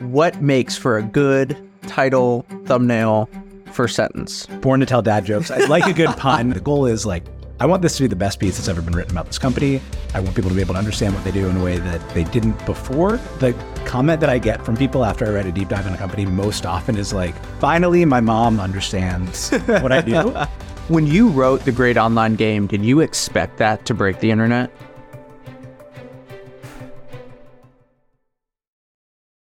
what makes for a good title, thumbnail, first sentence? Born to tell dad jokes. I like a good pun. The goal is like, I want this to be the best piece that's ever been written about this company. I want people to be able to understand what they do in a way that they didn't before. The comment that I get from people after I write a deep dive on a company most often is like, finally, my mom understands what I do. when you wrote The Great Online Game, did you expect that to break the internet?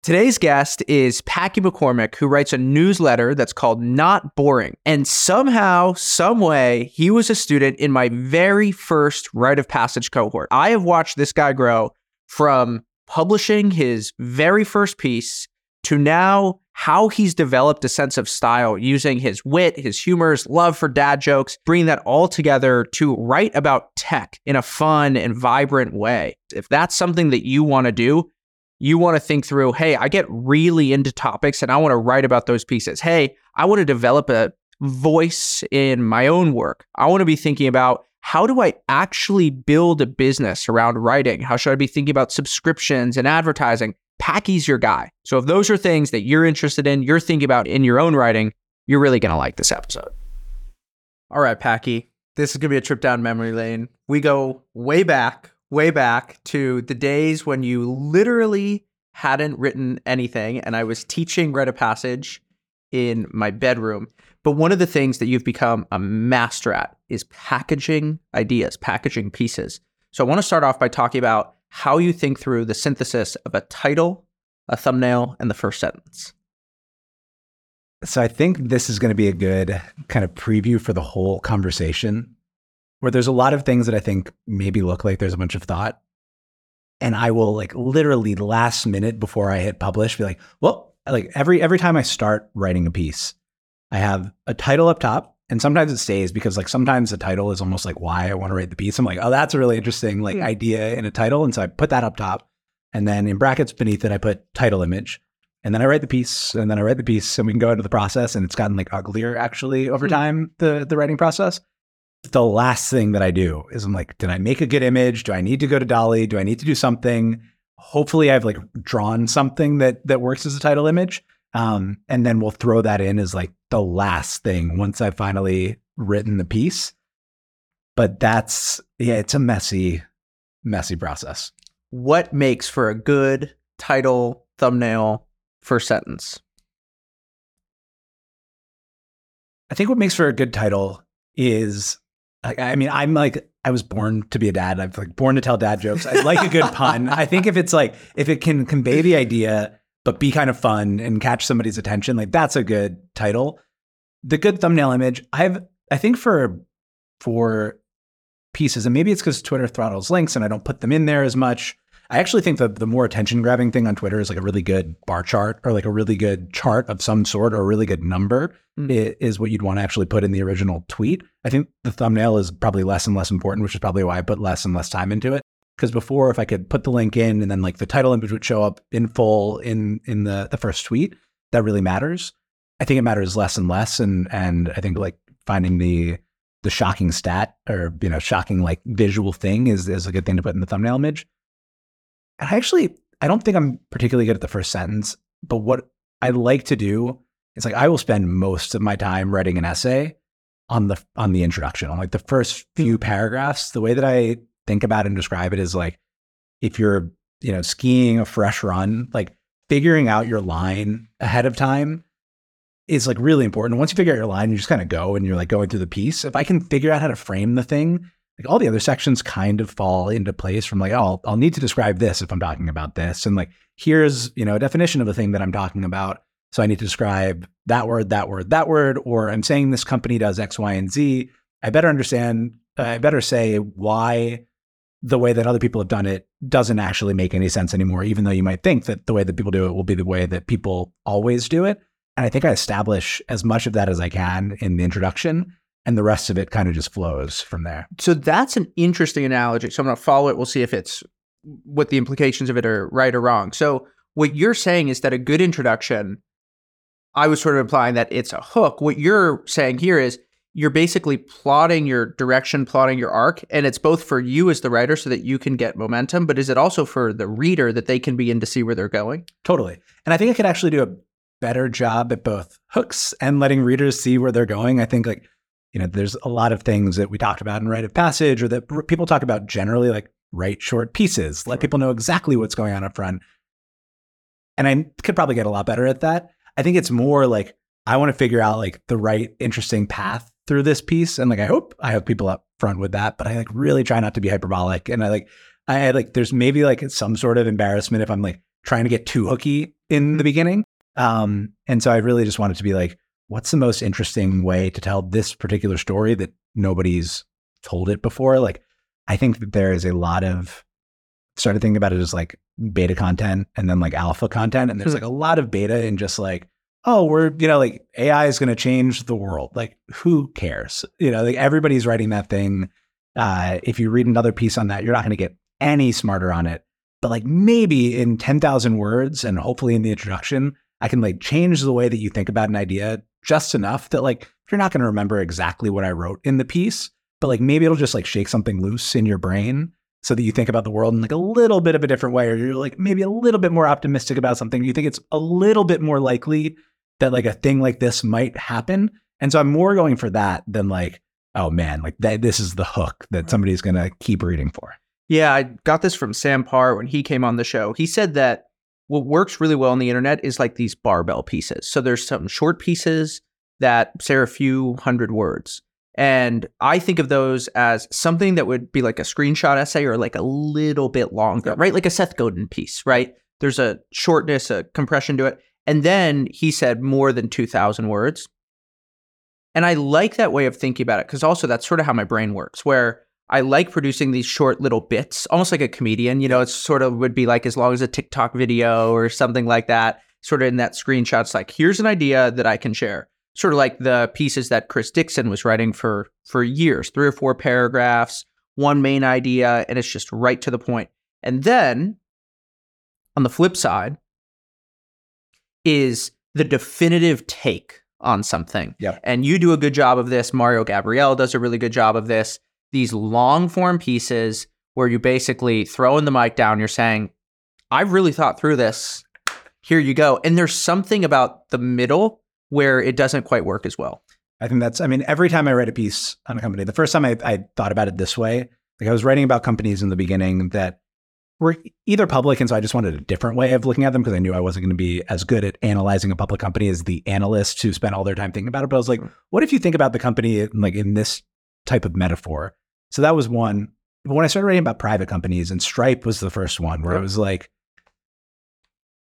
Today's guest is Packy McCormick, who writes a newsletter that's called Not Boring. And somehow, someway, he was a student in my very first Write of Passage cohort. I have watched this guy grow from publishing his very first piece to now how he's developed a sense of style using his wit, his humor, his love for dad jokes, bringing that all together to write about tech in a fun and vibrant way. If that's something that you want to do, you want to think through, hey, I get really into topics and I want to write about those pieces. Hey, I want to develop a voice in my own work. I want to be thinking about how do I actually build a business around writing? How should I be thinking about subscriptions and advertising? Packy's your guy. So if those are things that you're interested in, you're thinking about in your own writing, you're really going to like this episode. All right, Packy, this is going to be a trip down memory lane. We go way back way back to the days when you literally hadn't written anything and I was teaching Write of Passage in my bedroom. But one of the things that you've become a master at is packaging ideas, packaging pieces. So I want to start off by talking about how you think through the synthesis of a title, a thumbnail, and the first sentence. So I think this is going to be a good kind of preview for the whole conversation where there's a lot of things that I think maybe look like there's a bunch of thought. And I will like literally last minute before I hit publish be like, well, like every every time I start writing a piece, I have a title up top. And sometimes it stays because like sometimes the title is almost like why I want to write the piece. I'm like, oh, that's a really interesting like mm. idea in a title. And so I put that up top. And then in brackets beneath it, I put title image. And then I write the piece, and then I write the piece, and we can go into the process. And it's gotten like uglier actually over mm. time, the the writing process the last thing that I do is I'm like, did I make a good image? Do I need to go to DALL-E? Do I need to do something? Hopefully, I've like drawn something that that works as a title image, um, and then we'll throw that in as like the last thing once I've finally written the piece. But that's yeah, it's a messy, messy process. What makes for a good title, thumbnail, first sentence? I think what makes for a good title is I mean, I'm like, I was born to be a dad. I'm like born to tell dad jokes. I like a good pun. I think if it's like, if it can convey the idea, but be kind of fun and catch somebody's attention, like that's a good title. The good thumbnail image, I've, I think for, for pieces, and maybe it's because Twitter throttles links and I don't put them in there as much. I actually think that the more attention grabbing thing on Twitter is like a really good bar chart or like a really good chart of some sort or a really good number mm. is what you'd want to actually put in the original tweet. I think the thumbnail is probably less and less important, which is probably why I put less and less time into it. Because before, if I could put the link in and then like the title image would show up in full in in the the first tweet, that really matters. I think it matters less and less, and and I think like finding the the shocking stat or you know shocking like visual thing is is a good thing to put in the thumbnail image. And I actually, I don't think I'm particularly good at the first sentence, but what I like to do is like I will spend most of my time writing an essay on the on the introduction, on like the first few mm. paragraphs. The way that I think about and describe it is like if you're, you know, skiing a fresh run, like figuring out your line ahead of time is like really important. Once you figure out your line, you just kind of go and you're like going through the piece. If I can figure out how to frame the thing like all the other sections kind of fall into place from like, oh, I'll, I'll need to describe this if I'm talking about this. And like, here's, you know, a definition of the thing that I'm talking about. So I need to describe that word, that word, that word, or I'm saying this company does X, Y, and Z. I better understand, I better say why the way that other people have done it doesn't actually make any sense anymore, even though you might think that the way that people do it will be the way that people always do it. And I think I establish as much of that as I can in the introduction and the rest of it kind of just flows from there. So that's an interesting analogy. So I'm going to follow it. We'll see if it's what the implications of it are right or wrong. So what you're saying is that a good introduction, I was sort of implying that it's a hook. What you're saying here is you're basically plotting your direction, plotting your arc, and it's both for you as the writer so that you can get momentum, but is it also for the reader that they can begin to see where they're going? Totally. And I think I could actually do a better job at both hooks and letting readers see where they're going. I think like, you know, there's a lot of things that we talked about in Write of Passage or that people talk about generally, like write short pieces, let people know exactly what's going on up front. And I could probably get a lot better at that. I think it's more like I want to figure out like the right interesting path through this piece. And like I hope I have people up front with that, but I like really try not to be hyperbolic. And I like I had like there's maybe like some sort of embarrassment if I'm like trying to get too hooky in the beginning. Um, and so I really just wanted to be like, what's the most interesting way to tell this particular story that nobody's told it before? Like, I think that there is a lot of started thinking about it as like beta content and then like alpha content. And there's hmm. like a lot of beta in just like oh, we're, you know, like AI is going to change the world. Like, who cares? You know, like everybody's writing that thing. Uh, if you read another piece on that, you're not going to get any smarter on it. But like maybe in 10,000 words and hopefully in the introduction, I can like change the way that you think about an idea just enough that like you're not going to remember exactly what I wrote in the piece, but like maybe it'll just like shake something loose in your brain so that you think about the world in like a little bit of a different way, or you're like maybe a little bit more optimistic about something. You think it's a little bit more likely that like a thing like this might happen. And so I'm more going for that than like, oh man, like that, this is the hook that somebody's going to keep reading for. Yeah, I got this from Sam Parr when he came on the show. He said that what works really well on the internet is like these barbell pieces. So there's some short pieces that say a few hundred words. And I think of those as something that would be like a screenshot essay or like a little bit longer, right? Like a Seth Godin piece, right? There's a shortness, a compression to it. And then he said more than 2,000 words. And I like that way of thinking about it because also that's sort of how my brain works, where I like producing these short little bits, almost like a comedian. You know, it's sort of would be like as long as a TikTok video or something like that, sort of in that screenshot. It's like, here's an idea that I can share. Sort of like the pieces that Chris Dixon was writing for for years, three or four paragraphs, one main idea, and it's just right to the point. And then on the flip side, is the definitive take on something. Yeah. And you do a good job of this. Mario Gabriele does a really good job of this. These long form pieces where you basically throw in the mic down, you're saying, I've really thought through this. Here you go. And there's something about the middle where it doesn't quite work as well. I think that's, I mean, every time I write a piece on a company, the first time I, I thought about it this way, like I was writing about companies in the beginning that were either public, and so I just wanted a different way of looking at them because I knew I wasn't going to be as good at analyzing a public company as the analysts who spent all their time thinking about it. But I was like, hmm. what if you think about the company like in this type of metaphor? So that was one. But when I started writing about private companies, and Stripe was the first one where it was like,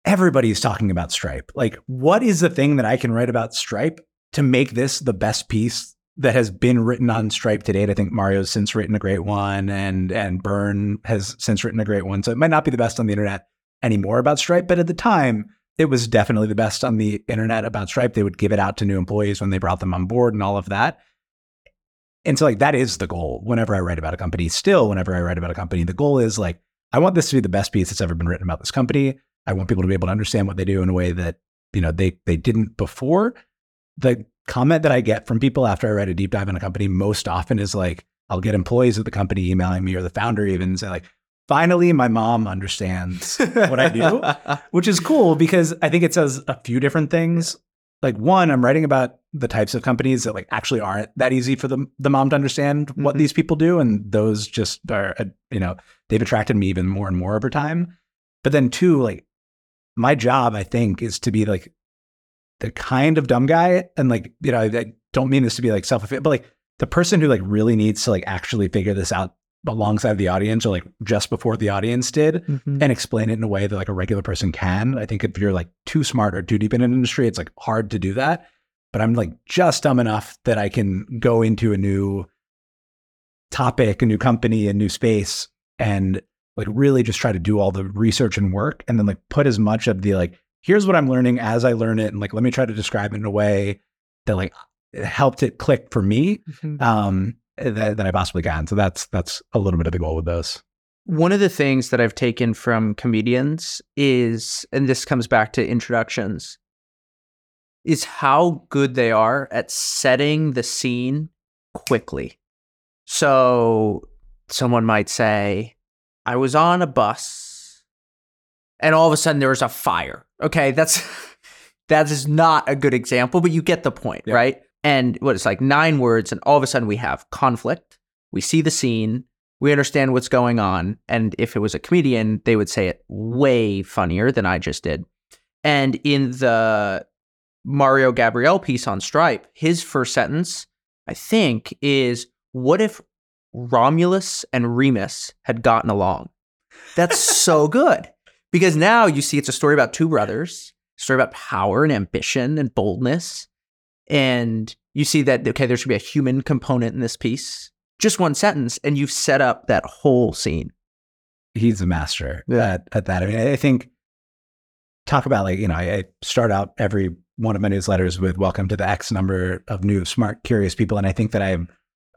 everybody's talking about Stripe. Like, what is the thing that I can write about Stripe to make this the best piece that has been written on Stripe to date. I think Mario's since written a great one, and and Byrne has since written a great one. So it might not be the best on the internet anymore about Stripe, but at the time, it was definitely the best on the internet about Stripe. They would give it out to new employees when they brought them on board and all of that. And so like that is the goal whenever I write about a company. Still, whenever I write about a company, the goal is like, I want this to be the best piece that's ever been written about this company. I want people to be able to understand what they do in a way that, you know, they they didn't before. The comment that I get from people after I write a deep dive in a company most often is like, I'll get employees of the company emailing me or the founder even say like, finally my mom understands what I do, which is cool because I think it says a few different things. Like one, I'm writing about the types of companies that like actually aren't that easy for the the mom to understand what mm-hmm. these people do, and those just are uh, you know they've attracted me even more and more over time. But then two, like my job, I think, is to be like the kind of dumb guy, and like, you know, I don't mean this to be like self but like the person who like really needs to like actually figure this out alongside the audience or like just before the audience did mm-hmm. and explain it in a way that like a regular person can. I think if you're like too smart or too deep in an industry, it's like hard to do that. But I'm like just dumb enough that I can go into a new topic, a new company, a new space and like really just try to do all the research and work and then like put as much of the like here's what I'm learning as I learn it, and like let me try to describe it in a way that like helped it click for me mm-hmm. um, Eh, that, that I possibly can. So that's that's a little bit of the goal with those. One of the things that I've taken from comedians is, and this comes back to introductions, is how good they are at setting the scene quickly. So someone might say, I was on a bus and all of a sudden there was a fire. Okay, that's that is not a good example, but you get the point, Yeah. right? And what it's like nine words, and all of a sudden we have conflict. We see the scene, we understand what's going on. And if it was a comedian, they would say it way funnier than I just did. And in the Mario Gabriel piece on Stripe, his first sentence, I think, is what if Romulus and Remus had gotten along? That's so good. Because now you see it's a story about two brothers, story about power and ambition and boldness. And you see that, okay, there should be a human component in this piece. Just one sentence, and you've set up that whole scene. he's a master Yeah. at, at that. I mean, I think talk about like, you know, I, I start out every one of my newsletters with welcome to the X number of new smart, curious people. And I think that I am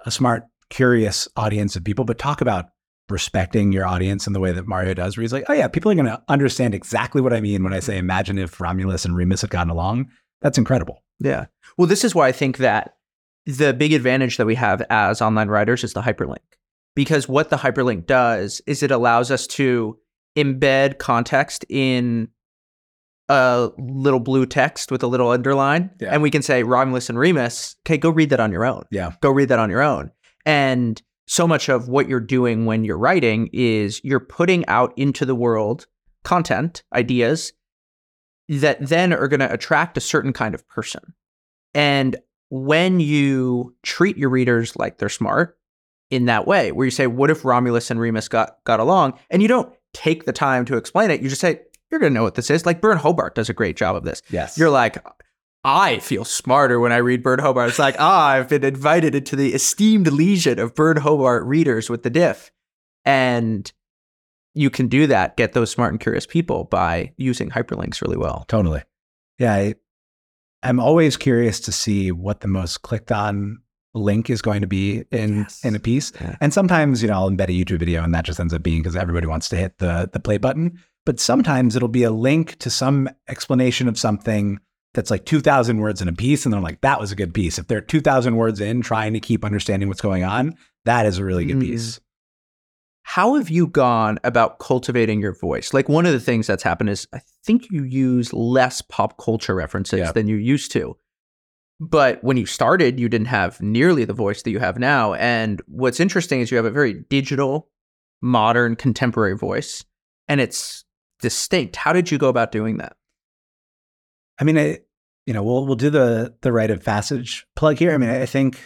a smart, curious audience of people, but talk about respecting your audience in the way that Mario does, where he's like, oh yeah, people are going to understand exactly what I mean when I say, imagine if Romulus and Remus had gotten along. That's incredible. Yeah. Well, this is why I think that the big advantage that we have as online writers is the hyperlink. Because what the hyperlink does is it allows us to embed context in a little blue text with a little underline. Yeah. And we can say Romulus and Remus, okay, go read that on your own. Yeah. Go read that on your own. And so much of what you're doing when you're writing is you're putting out into the world content, ideas that then are going to attract a certain kind of person. And when you treat your readers like they're smart in that way, where you say, What if Romulus and Remus got, got along? And you don't take the time to explain it, you just say, You're going to know what this is. Like Byrne Hobart does a great job of this. Yes. You're like, I feel smarter when I read Byrne Hobart. It's like, ah, I've been invited into the esteemed legion of Byrne Hobart readers with the diff. And you can do that, get those smart and curious people by using hyperlinks really well. Totally. Yeah. I, I'm always curious to see what the most clicked on link is going to be in Yes. in a piece. Yeah. And sometimes, you know, I'll embed a YouTube video and that just ends up being because everybody wants to hit the the play button. But sometimes it'll be a link to some explanation of something that's like 2000 words in a piece and they're like that was a good piece. If they're 2000 words in trying to keep understanding what's going on, that is a really good Mm. piece. How have you gone about cultivating your voice? Like one of the things that's happened is I think you use less pop culture references Yeah. than you used to. But when you started, you didn't have nearly the voice that you have now. And what's interesting is you have a very digital, modern, contemporary voice, and it's distinct. How did you go about doing that? I mean, I, you know, we'll we'll do the the Write of Passage plug here. I mean, I think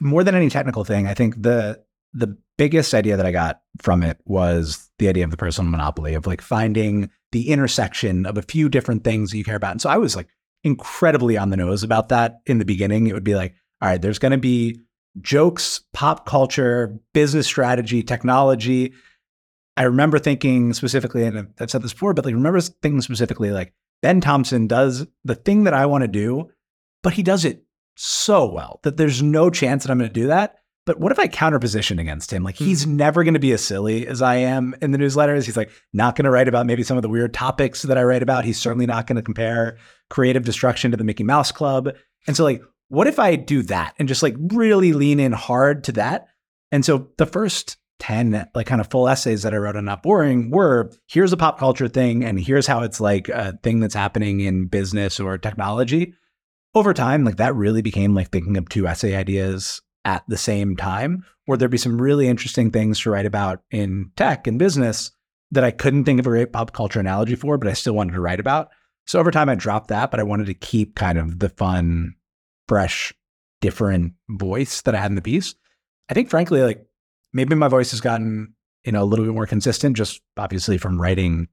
more than any technical thing, I think the the biggest idea that I got from it was the idea of the personal monopoly of like finding the intersection of a few different things that you care about. And so I was like incredibly on the nose about that in the beginning. It would be like, all right, there's going to be jokes, pop culture, business strategy, technology. I remember thinking specifically, and I've said this before, but like remember thinking specifically like Ben Thompson does the thing that I want to do, but he does it so well that there's no chance that I'm going to do that. But what if I counterposition against him? Like he's mm-hmm. never going to be as silly as I am in the newsletters. He's like not going to write about maybe some of the weird topics that I write about. He's certainly not going to compare creative destruction to the Mickey Mouse Club. And so like, what if I do that and just like really lean in hard to that? And so the first 10 like kind of full essays that I wrote on Not Boring were here's a pop culture thing and here's how it's like a thing that's happening in business or technology. Over time, like that really became like thinking of two essay ideas at the same time, where there'd be some really interesting things to write about in tech and business that I couldn't think of a great pop culture analogy for, but I still wanted to write about. So over time, I dropped that, but I wanted to keep kind of the fun, fresh, different voice that I had in the piece. I think, frankly, like maybe my voice has gotten you know a little bit more consistent, just obviously from writing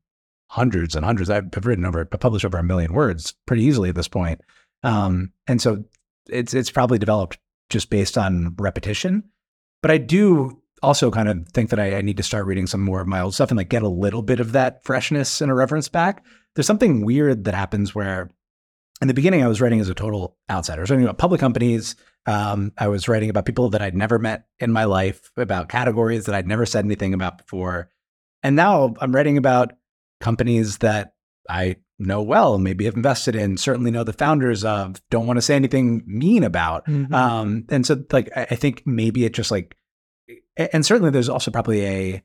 hundreds and hundreds. I've written over, published over a million words pretty easily at this point, um, and so it's it's probably developed just based on repetition. But I do also kind of think that I, I need to start reading some more of my old stuff and like get a little bit of that freshness and a irreverence back. There's something weird that happens where in the beginning I was writing as a total outsider. I was writing about public companies. Um, I was writing about people that I'd never met in my life, about categories that I'd never said anything about before. And now I'm writing about companies that I know well, maybe have invested in, certainly know the founders of, don't want to say anything mean about. Mhm. Um, and so like I, I think maybe it just like and certainly there's also probably a,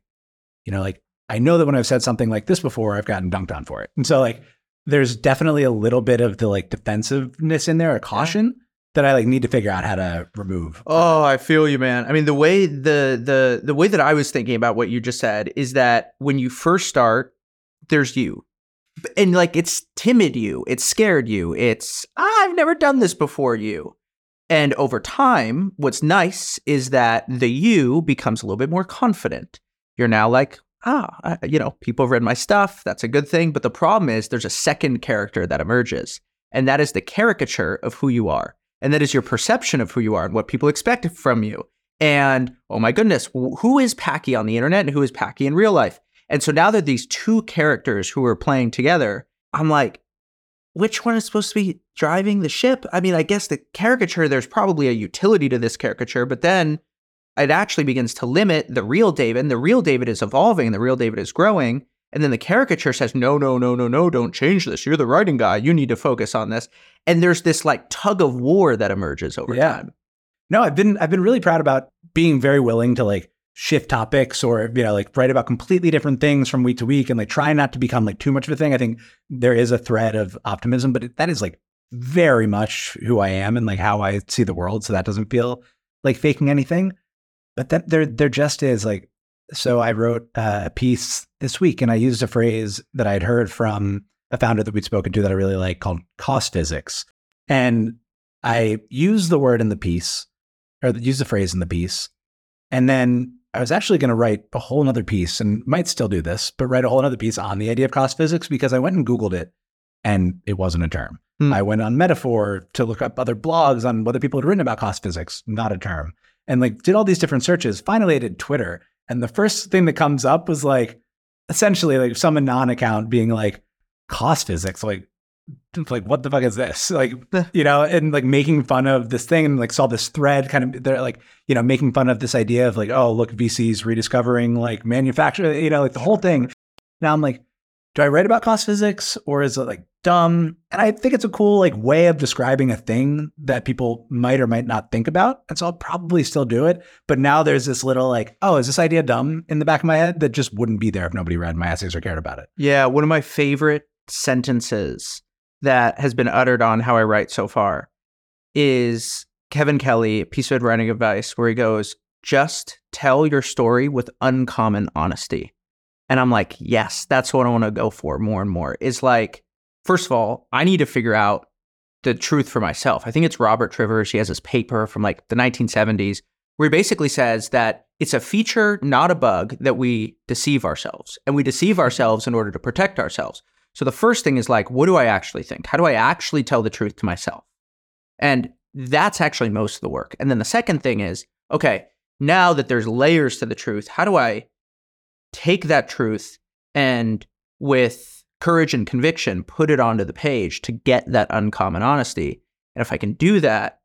you know, like I know that when I've said something like this before, I've gotten dunked on for it. And so like there's definitely a little bit of the like defensiveness in there, a caution that I like need to figure out how to remove. Oh, I feel you, man. I mean, the way the the the way that I was thinking about what you just said is that when you first start, there's you. And like it's timid you, it's scared you, it's "Ah, I've never done this before you. And over time, what's nice is that the you becomes a little bit more confident. You're now like, ah, I, you know, people have read my stuff. That's a good thing. But the problem is there's a second character that emerges, and that is the caricature of who you are. And that is your perception of who you are and what people expect from you. And oh my goodness, who is Packy on the internet and who is Packy in real life? And so now that these two characters who are playing together, I'm like, which one is supposed to be driving the ship? I mean, I guess the caricature, there's probably a utility to this caricature, but then it actually begins to limit the real David. And the real David is evolving, the real David is growing. And then the caricature says, no, no, no, no, no, don't change this. You're the writing guy. You need to focus on this. And there's this like tug of war that emerges over Yeah. time. No, I've been I've been really proud about being very willing to like shift topics or you know like write about completely different things from week to week and like try not to become like too much of a thing. I think there is a thread of optimism, but that is like very much who I am and like how I see the world. So that doesn't feel like faking anything. But that there there just is like so I wrote uh, a piece this week and I used a phrase that I'd heard from a founder that we'd spoken to that I really like called cost physics. And I used the word in the piece or use the phrase in the piece. And then I was actually going to write a whole nother piece and might still do this, but write a whole other piece on the idea of cost physics because I went and Googled it and it wasn't a term. Hmm. I went on Metaphor to look up other blogs on whether people had written about cost physics, not a term. And like did all these different searches. Finally, I did Twitter. And the first thing that comes up was like essentially like some anon account being like cost physics. Like, like what the fuck is this? Like, you know, and like making fun of this thing and like saw this thread kind of they're like, you know, making fun of this idea of like, oh, look, VCs rediscovering like manufacturing you know, like the whole thing. Now I'm like, do I write about cost physics or is it like dumb? And I think it's a cool like way of describing a thing that people might or might not think about. And so I'll probably still do it. But now there's this little like, oh, is this idea dumb in the back of my head that just wouldn't be there if nobody read my essays or cared about it? Yeah, one of my favorite sentences that has been uttered on how I write so far is Kevin Kelly, piece of writing advice, where he goes, just tell your story with uncommon honesty. And I'm like, yes, that's what I want to go for more and more. Is like, first of all, I need to figure out the truth for myself. I think it's Robert Trivers. He has this paper from like the 1970s where he basically says that it's a feature, not a bug, that we deceive ourselves. And we deceive ourselves in order to protect ourselves. So the first thing is like, what do I actually think? How do I actually tell the truth to myself? And that's actually most of the work. And then the second thing is, okay, now that there's layers to the truth, how do I take that truth and with courage and conviction put it onto the page to get that uncommon honesty? And if I can do that,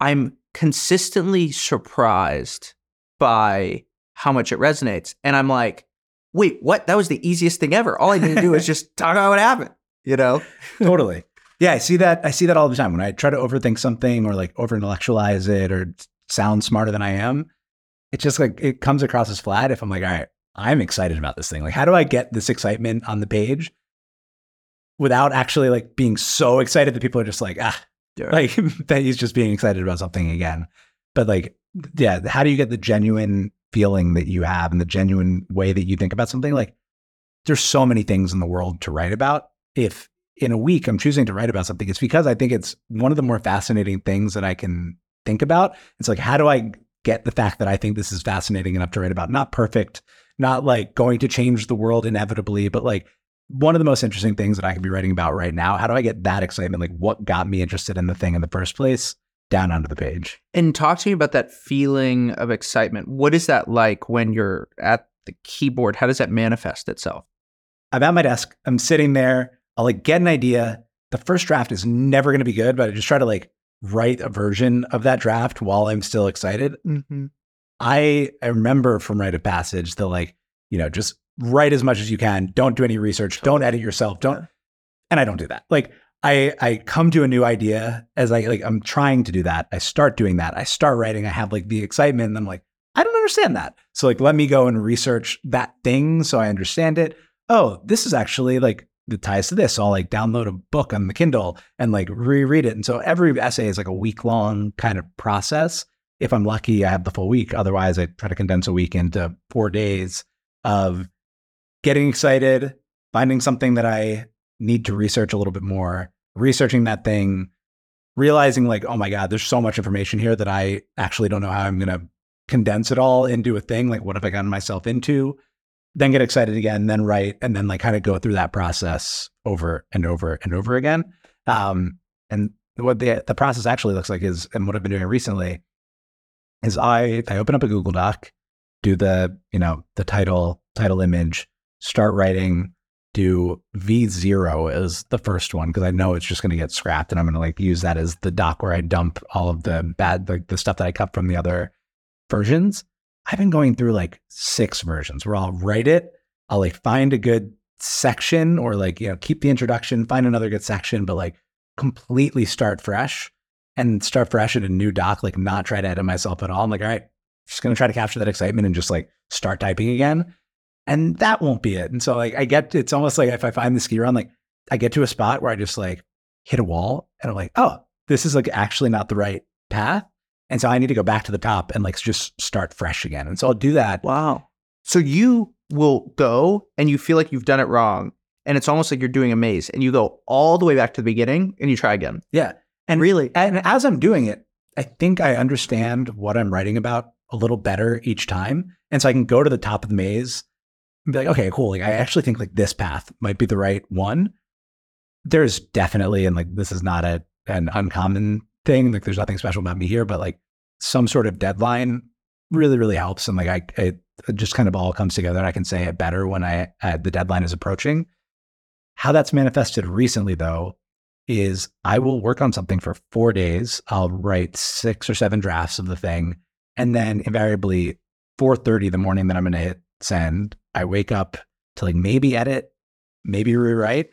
I'm consistently surprised by how much it resonates. And I'm like, wait, what? That was the easiest thing ever. All I need to do is just talk about what happened, you know? totally. Yeah, I see that. I see that all the time when I try to overthink something or like over intellectualize it or sound smarter than I am. It's just like it comes across as flat. If I'm like, all right, I'm excited about this thing. Like, how do I get this excitement on the page without actually like being so excited that people are just like, ah, Yeah. like that he's just being excited about something again. But like, yeah, how do you get the genuine feeling that you have and the genuine way that you think about something? Like, there's so many things in the world to write about. If in a week I'm choosing to write about something, it's because I think it's one of the more fascinating things that I can think about. It's like, how do I get the fact that I think this is fascinating enough to write about? Not perfect, not like going to change the world inevitably, but like one of the most interesting things that I could be writing about right now. How do I get that excitement? Like, what got me interested in the thing in the first place? Down onto the page. And talk to me about that feeling of excitement. What is that like when you're at the keyboard? How does that manifest itself? I'm at my desk. I'm sitting there. I'll like get an idea. The first draft is never going to be good, but I just try to like write a version of that draft while I'm still excited. Mm-hmm. I I remember from Write of Passage the like, you know, just write as much as you can. Don't do any research. Don't edit yourself. Don't. And I don't do that. Like I I come to a new idea as I like I'm trying to do that. I start doing that. I start writing. I have like the excitement and I'm like, I don't understand that. So like let me go and research that thing so I understand it. Oh, this is actually like the ties to this. So I'll like download a book on the Kindle and like reread it. And so every essay is like a week long kind of process. If I'm lucky, I have the full week. Otherwise, I try to condense a week into four days of getting excited, finding something that I need to research a little bit more, researching that thing, realizing like, oh my God, there's so much information here that I actually don't know how I'm going to condense it all into a thing. Like, what have I gotten myself into? Then get excited again, then write, and then like kind of go through that process over and over and over again. Um, and what the the process actually looks like is, and what I've been doing recently, is I I open up a Google Doc, do the you know the title title image, start writing, do V0 as the first one because I know it's just going to get scrapped and I'm going to like use that as the doc where I dump all of the bad like the stuff that I cut from the other versions. I've been going through like six versions where I'll write it, I'll like find a good section or like you know keep the introduction, find another good section, but like completely start fresh and start fresh in a new doc, like not try to edit myself at all. I'm like, all right, just gonna try to capture that excitement and just like start typing again. And that won't be it. And so like I get it's almost like if I find the ski run, like I get to a spot where I just like hit a wall and I'm like, oh, this is like actually not the right path. And so I need to go back to the top and like just start fresh again. And so I'll do that. Wow. So you will go and you feel like you've done it wrong. And it's almost like you're doing a maze and you go all the way back to the beginning and you try again. Yeah. And really, and as I'm doing it, I think I understand what I'm writing about a little better each time. And so I can go to the top of the maze be like, okay, cool. Like I actually think like this path might be the right one. There's definitely, and like this is not a an uncommon thing. Like there's nothing special about me here, but like some sort of deadline really, really helps. And like I, it just kind of all comes together and I can say it better when I, uh, the deadline is approaching. How that's manifested recently though, is I will work on something for four days. I'll write six or seven drafts of the thing. And then invariably 4.30 the morning that I'm going to hit send, I wake up to like maybe edit, maybe rewrite,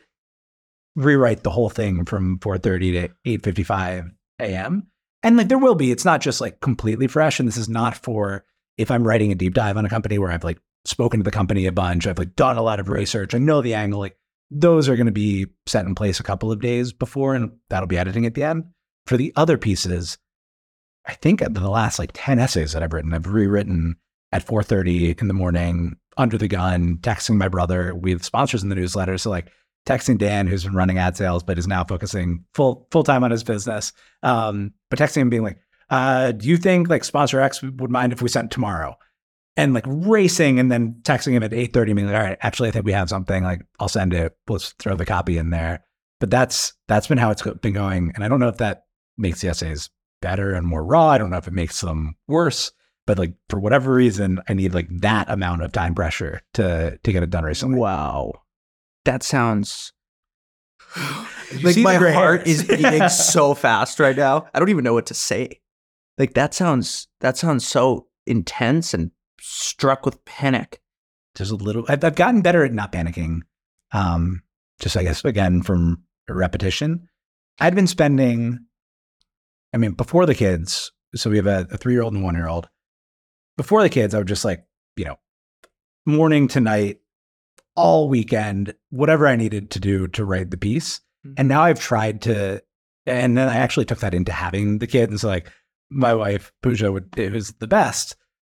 rewrite the whole thing from 4.30 to 8.55 a.m. And like there will be, it's not just like completely fresh. And this is not for if I'm writing a deep dive on a company where I've like spoken to the company a bunch, I've like done a lot of research, I know the angle, like those are going to be set in place a couple of days before, and that'll be editing at the end. For the other pieces, I think the last like 10 essays that I've written, I've rewritten at 4.30 in the morning under the gun, texting my brother. with sponsors in the newsletter. So like texting Dan, who's been running ad sales, but is now focusing full full time on his business. Um, but texting him being like, uh, do you think like sponsor X would mind if we sent tomorrow? And like racing and then texting him at 8:30, being like, all right, actually I think we have something. Like I'll send it. Let's throw the copy in there. But that's that's been how it's been going. And I don't know if that makes the essays better and more raw. I don't know if it makes them worse. But like for whatever reason, I need like that amount of time pressure to to get it done recently. Wow that sounds like my heart is beating so fast right now. I don't even know what to say. Like that sounds that sounds so intense and struck with panic. There's a little. I've, I've gotten better at not panicking. Um, just I guess again from repetition. I'd been spending. I mean, before the kids. So we have a, a three year old and one year old. Before the kids, I would just like you know, morning to night, all weekend, whatever I needed to do to write the piece. Mm-hmm. And now I've tried to, and then I actually took that into having the kids. And so, like, my wife, Pooja, would, it was the best,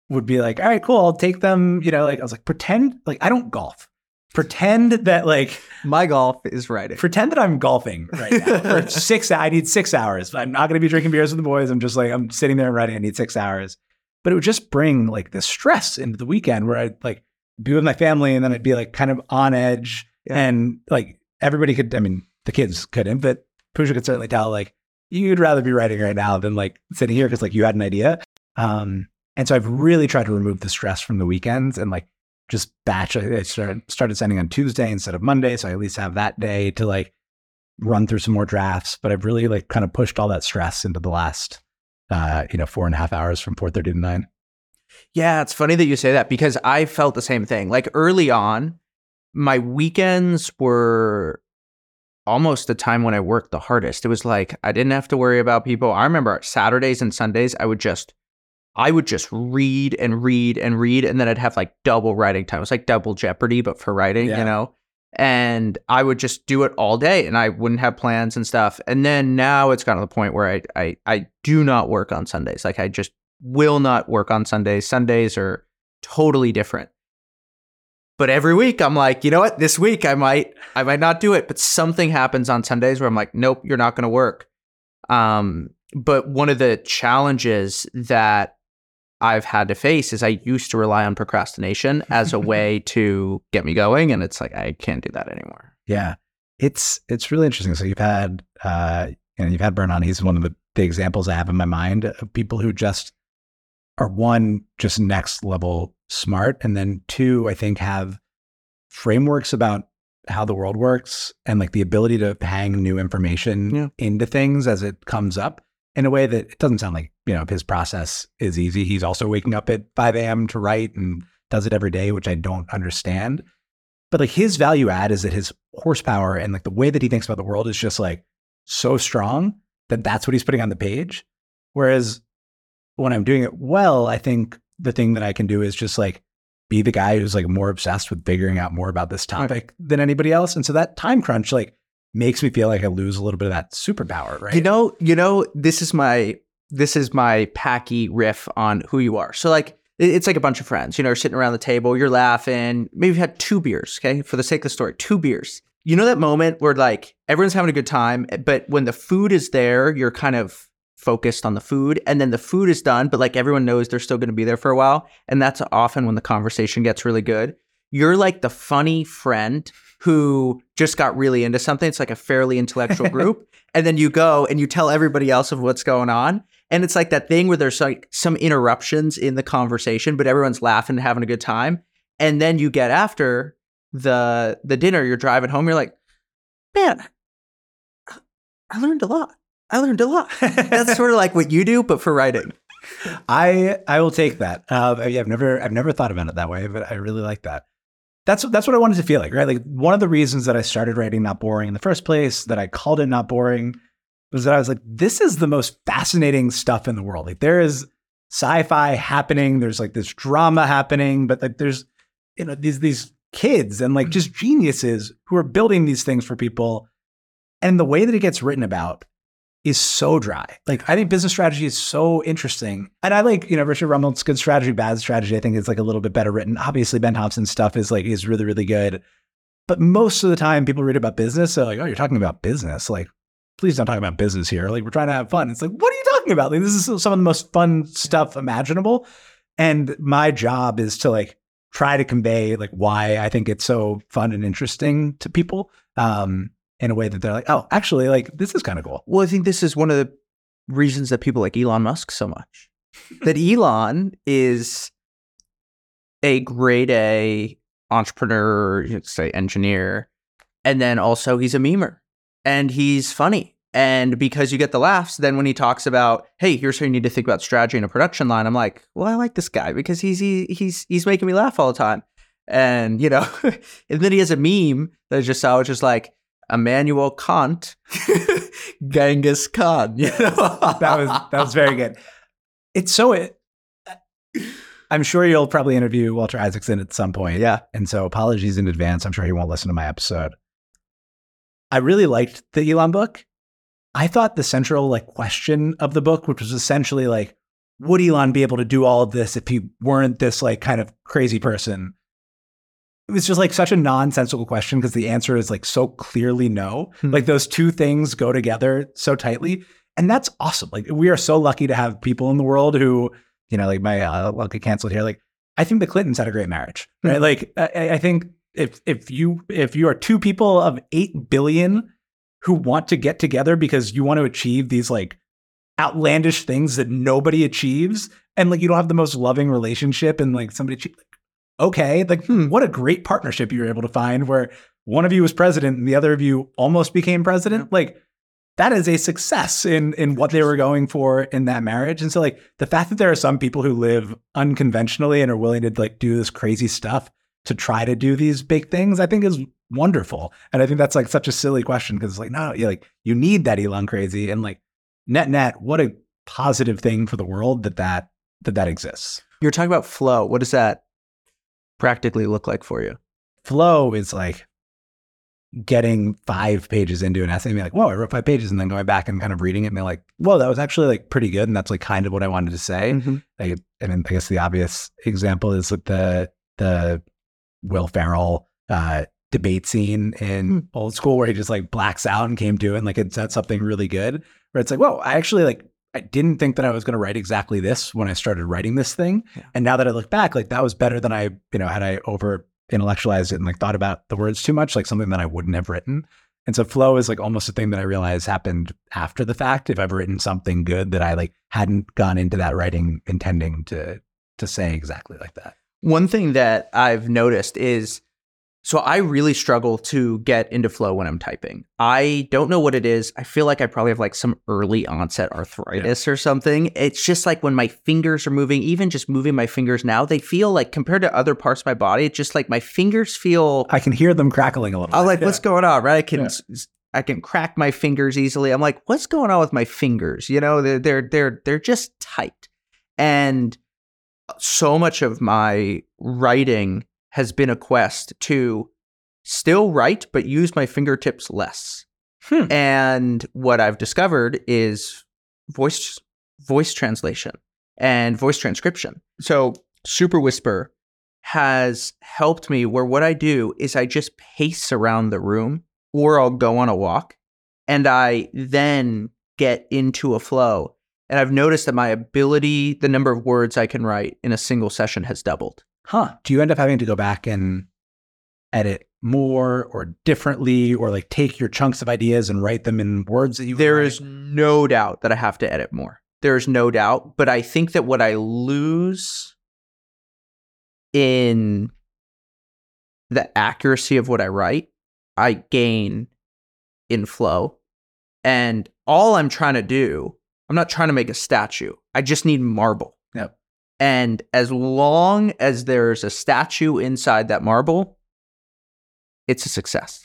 would be like, all right, cool, I'll take them. You know, like, I was like, pretend, like, I don't golf. Pretend that, like, my golf is writing. Pretend that I'm golfing right now for six, I need six hours. I'm not going to be drinking beers with the boys. I'm just like, I'm sitting there and writing. I need six hours. But it would just bring like this stress into the weekend where I'd like, be with my family and then I'd be like kind of on edge yeah. and like everybody could, I mean, the kids couldn't, but Pooja could certainly tell like you'd rather be writing right now than like sitting here because like you had an idea. Um, and so I've really tried to remove the stress from the weekends and like just batch. I started, started sending on Tuesday instead of Monday. So I at least have that day to like run through some more drafts. But I've really like kind of pushed all that stress into the last, uh, you know, four and a half hours from 4.30 to 9. Yeah, it's funny that you say that because I felt the same thing. Like early on, my weekends were almost the time when I worked the hardest. It was like I didn't have to worry about people. I remember Saturdays and Sundays, I would just I would just read and read and read, and then I'd have like double writing time. It was like double Jeopardy, but for writing, Yeah. you know. And I would just do it all day, and I wouldn't have plans and stuff. And then now it's gotten to the point where I I I do not work on Sundays. Like I just will not work on Sundays. Sundays are totally different. But every week I'm like, you know what? This week I might I might not do it, but something happens on Sundays where I'm like, nope, you're not going to work. Um, but one of the challenges that I've had to face is I used to rely on procrastination as a way to get me going, and it's like I can't do that anymore. Yeah. It's it's really interesting. So you've had uh you know, you've had Byrne on. He's one of the, the examples I have in my mind of people who just are one, just next level smart, and then two, I think have frameworks about how the world works and like the ability to hang new information Yeah. into things as it comes up in a way that it doesn't sound like, you know, his process is easy. He's also waking up at 5 a.m. to write and does it every day, which I don't understand. But like his value add is that his horsepower and like the way that he thinks about the world is just like so strong that that's what he's putting on the page. Whereas when I'm doing it well, I think the thing that I can do is just like be the guy who's like more obsessed with figuring out more about this topic than anybody else. And so that time crunch like makes me feel like I lose a little bit of that superpower, right? You know, you know, this is my this is my packy riff on who you are. So like it's like a bunch of friends, you know, you're sitting around the table, you're laughing. Maybe you've had two beers, okay? For the sake of the story, two beers. You know that moment where like everyone's having a good time, eh, but when the food is there, you're kind of focused on the food and then the food is done, but like everyone knows they're still going to be there for a while, and that's often when the conversation gets really good. You're like the funny friend who just got really into something. It's like a fairly intellectual group and then you go and you tell everybody else of what's going on and it's like that thing where there's like some interruptions in the conversation but everyone's laughing and having a good time and then you get after the the dinner you're driving home you're like man i learned a lot i learned a lot that's sort of like what you do but for writing I I will take that. Uh, yeah, I've never I've never thought about it that way, but I really like that. That's that's what I wanted to feel like, right? Like one of the reasons that I started writing not boring in the first place, that I called it not boring, was that I was like, this is the most fascinating stuff in the world. Like there is sci-fi happening, there's like this drama happening, but like there's you know these these kids and like mm. just geniuses who are building these things for people, and the way that it gets written about is so dry. Like I think business strategy is so interesting. And I like, you know, Richard Rumelt's good strategy, bad strategy. I think is like a little bit better written. Obviously Ben Thompson's stuff is like is really, really good. But most of the time people read about business, they're like, oh, you're talking about business. Like, please don't talk about business here. Like we're trying to have fun. It's like, what are you talking about? Like this is some of the most fun stuff imaginable. And my job is to like try to convey like why I think it's so fun and interesting to people. Um, in a way that they're like, oh, actually, like this is kind of cool. well i think this is one of the reasons that people like elon musk so much that elon is a grade A entrepreneur, say engineer, and then also he's a memer and he's funny. And because you get the laughs, then when he talks about, hey, here's how you need to think about strategy in a production line, I'm like, well, I like this guy because he's he, he's he's making me laugh all the time. And you know, and then he has a meme that I just saw, which is like Immanuel Kant, Genghis Khan. You know, that was that was very good. It's so it. Uh, I'm sure you'll probably interview Walter Isaacson at some point. yeah. And so apologies in advance. I'm sure he won't listen to my episode. I really liked the Elon book. I thought the central like question of the book, which was essentially like, would Elon be able to do all of this if he weren't this like kind of crazy person? It was just like such a nonsensical question because the answer is like so clearly no. Hmm. Like those two things go together so tightly. And that's awesome. Like we are so lucky to have people in the world who, you know, like my uh, I'll get canceled here. Like I think the Clintons had a great marriage, right? like I, I think if if you if you are two people of eight billion who want to get together because you want to achieve these like outlandish things that nobody achieves, and like you don't have the most loving relationship, and like somebody, okay, like hmm, what a great partnership you were able to find where one of you was president and the other of you almost became president, like. That is a success in in what they were going for in that marriage. And so like the fact that there are some people who live unconventionally and are willing to like do this crazy stuff to try to do these big things, I think is wonderful. And I think that's like such a silly question because it's like, no, you like you need that Elon crazy and like net net, what a positive thing for the world that that that that exists. You're talking about flow. What does that practically look like for you? Flow is like getting five pages into an essay and be like, whoa, I wrote five pages, and then going back and kind of reading it and be like, whoa, that was actually like pretty good. And that's like kind of what I wanted to say. Mm-hmm. Like, I mean, I guess the obvious example is like the the Will Ferrell uh, debate scene in Hmm. old school where he just like blacks out and came to it and like it said something really good. Where it's like, whoa, I actually like I didn't think that I was going to write exactly this when I started writing this thing. Yeah. And now that I look back, like that was better than I, you know, had I over intellectualized it and like thought about the words too much, like something that I wouldn't have written. And so flow is like almost a thing that I realize happened after the fact. If I've written something good that I like hadn't gone into that writing intending to to say exactly like that. One thing that I've noticed is so I really struggle to get into flow when I'm typing. I don't know what it is. I feel like I probably have like some early onset arthritis or something. It's just like when my fingers are moving, even just moving my fingers now, they feel like compared to other parts of my body, it's just like my fingers feel I can hear them crackling a little. I'm bit. like, Yeah. what's going on? Right? I can Yeah. I can crack my fingers easily. I'm like, what's going on with my fingers? You know, they're they're they're they're just tight. And so much of my writing has been a quest to still write, but use my fingertips less. Hmm. And what I've discovered is voice voice translation and voice transcription. So Super Whisper has helped me where what I do is I just pace around the room or I'll go on a walk and I then get into a flow. And I've noticed that my ability, the number of words I can write in a single session has doubled. Huh. Do you end up having to go back and edit more or differently or like take your chunks of ideas and write them in words that you There is no doubt that I have to edit more. There is no doubt, but I think that what I lose in the accuracy of what I write, I gain in flow. And all I'm trying to do, I'm not trying to make a statue. I just need marble. And as long as there's a statue inside that marble, it's a success.